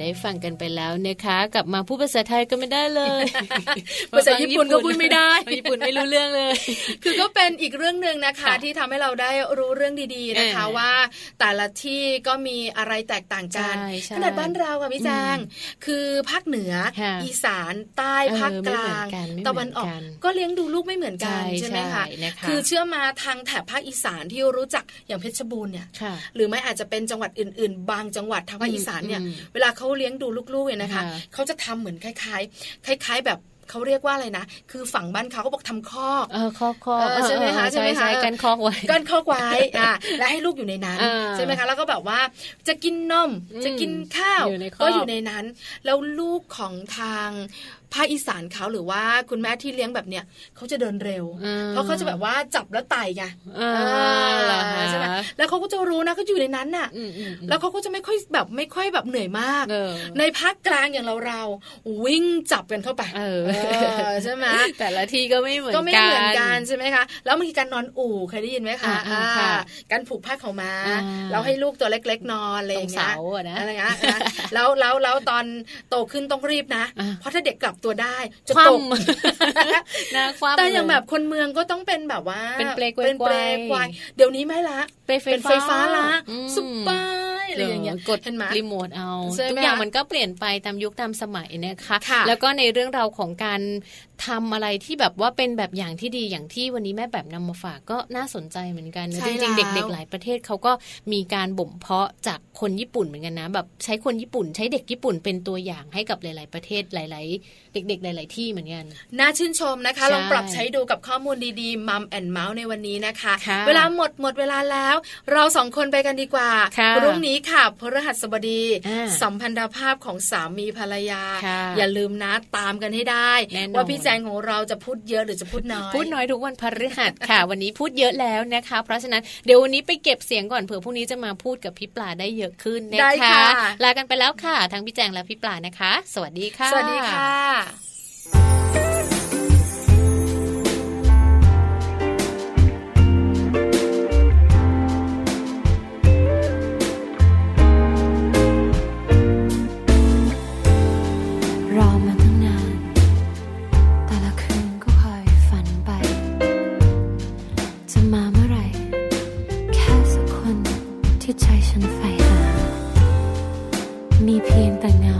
ได้ฟังกันไปแล้วนะคะกลับมาพูดภาษาไทยก็ไม่ได้เลย ภาษาญี่ปุ่นก็พูดไม่ได้ญี่ปุ่นไม่รู้เรื่องเลย คือก็เป็นอีกเรื่องหนึ่งนะคะ ที่ทำให้เราได้รู้เรื่องดีๆนะคะว่า แต่ละที่ก็มีอะไรแตกต่างกันขนาดบ้านเราค่ะพี่แจงคือภาคเหนือ อีสานใต้ภาคกลางตะวันออกก็เลี้ยงดูลูกไม่เหมือนกันใช่ไหมคะคือเชื่อมาทางแถบภาคอีสานที่รู้จักอย่างเพชรบูรณ์เนี่ยหรือไม่อาจจะเป็นจังหวัดอื่น ๆ บางจังหวัดทางภาคอีสานเนี่ยเวลาเขาเลี้ยงดูลูกๆเนี่ยนะคะเขาจะทำเหมือนคล้ายๆ คล้าย ๆ แบบเขาเรียกว่าอะไรนะ คือฝั่งบ้านเขาเขาบอกทำข้อเออข้อข้อใช่ไหมคะใช่ไหมคะกันข้อไว้กันข้อไว้อ่าและให้ลูกอยู่ในนั้นใช่ไหมคะแล้วก็แบบว่าจะกินนมจะกินข้าวก็อยู่ในนั้น แล้วลูกของทาง ภาคอีสานเขาหรือว่าคุณแม่ที่เลี้ยงแบบเนี้ยเขาจะเดินเร็ว เพราะเขาจะแบบว่าจับแล้วไต่ไงใช่ไหมแล้วเขาก็จะรู้นะเขาอยู่ในนั้นน่ะ แล้วเขาก็จะไม่ค่อยแบบไม่ค่อยแบบเหนื่อยมาก ในภาคกลางอย่างเราเราวิ่งจับกันเข้าไปใช่ไหมแต่ละที่ก็ไม่เหมือนกันก็ไม่เหมือนกันใช่ไหมคะแล้วมีการนอนอู่เคยได้ยินไหมคะการผูกผ้าเขามาแล้วให้ลูกตัวเล็ก ๆ นอนอะไรอย่างเงี้ยอะไรเงี้ยแล้วแล้วแล้วตอนโตขึ้นต้องรีบนะ เพราะถ้าเด็กกลับตัวได้ จะตกนะความแต่อย่างแบบคนเมืองก็ต้องเป็นแบบว่าเป็นเปลกวายเดี๋ยวนี้ไม่ละ เป็นไฟฟ้าละสุปเปอร์อะไรอย่างเงี้ยกดรีโมทเอาทุกอย่างมันก็เปลี่ยนไปตามยุคตามสมัยนะคะ แล้วก็ในเรื่องราวของการ ทำอะไรที่แบบว่าเป็นแบบอย่างที่ดีอย่างที่วันนี้แม่แบบนำมาฝากก็น่าสนใจเหมือนกันจริงๆเด็กๆหลายประเทศเขาก็มีการบ่มเพาะจากคนญี่ปุ่นเหมือนกันนะแบบใช้คนญี่ปุ่น ใช้เด็กญี่ปุ่นเป็นตัวอย่างให้กับหลาย ๆประเทศหลาย ๆ เด็ก ๆ หลาย ๆ ที่เหมือนกันน่าชื่นชมนะคะลองปรับใช้ดูกับข้อมูลดีๆมัมแอนเมาส์ในวันนี้นะคะ เวลาหมดหมดเวลาแล้ว เราสองคนไปกันดีกว่าพรุ่งนี้ค่ะพฤหัสบดี สัมพันธภาพของสามีภรรยา อย่าลืมนะตามกันให้ได้ว่าพี่แจงของเราจะพูดเยอะหรือจะพูดน้อย พูดน้อยทุกวันพฤหัสค่ะ วันนี้พูดเยอะแล้วนะคะ เพราะฉะนั้นเดี๋ยววันนี้ไปเก็บเสียงก่อนเผื่อพรุ่งนี้จะมาพูดกับพี่ปลาได้เยอะขึ้นนะคะ ลากันไปแล้วค่ะ ทั้งพี่แจงและพี่ปลานะคะ สวัสดีค่ะ สวัสดีค่ะีเพียงแต่เงา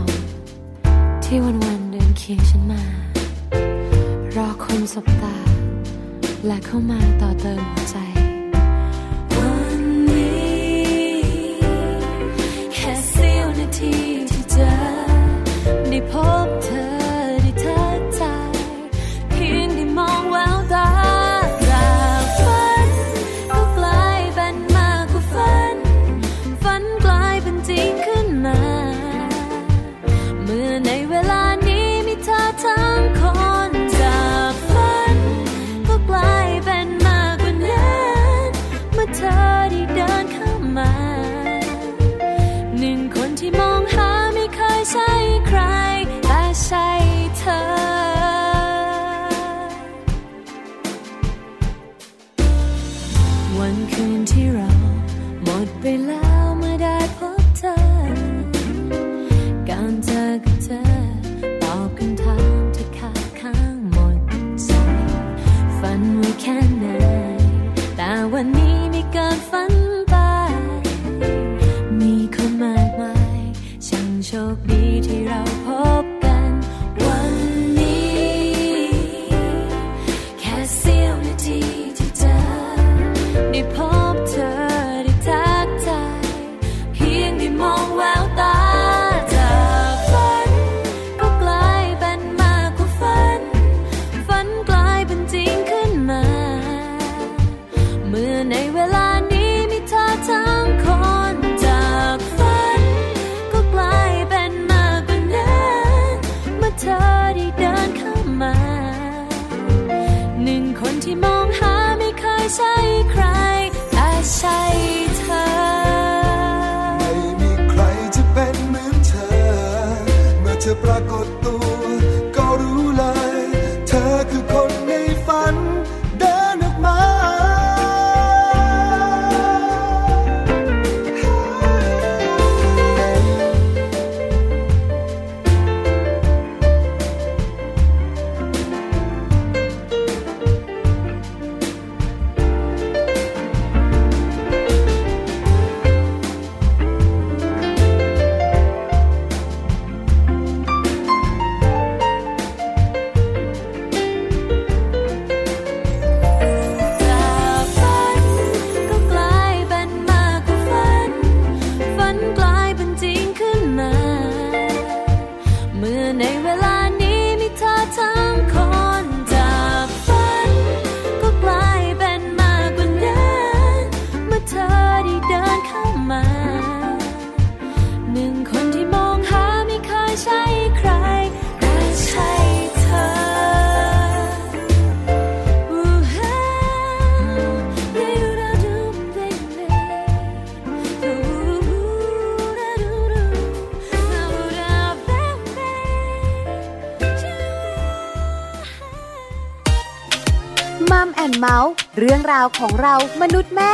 ที่วันวันเดินเคียงฉันมา รอคนสบตา และเข้ามาต่อเติมหัวใจวันนี้แค่สี้วนาทีที่เจอได้พบเธอ ของเรามนุษย์แม่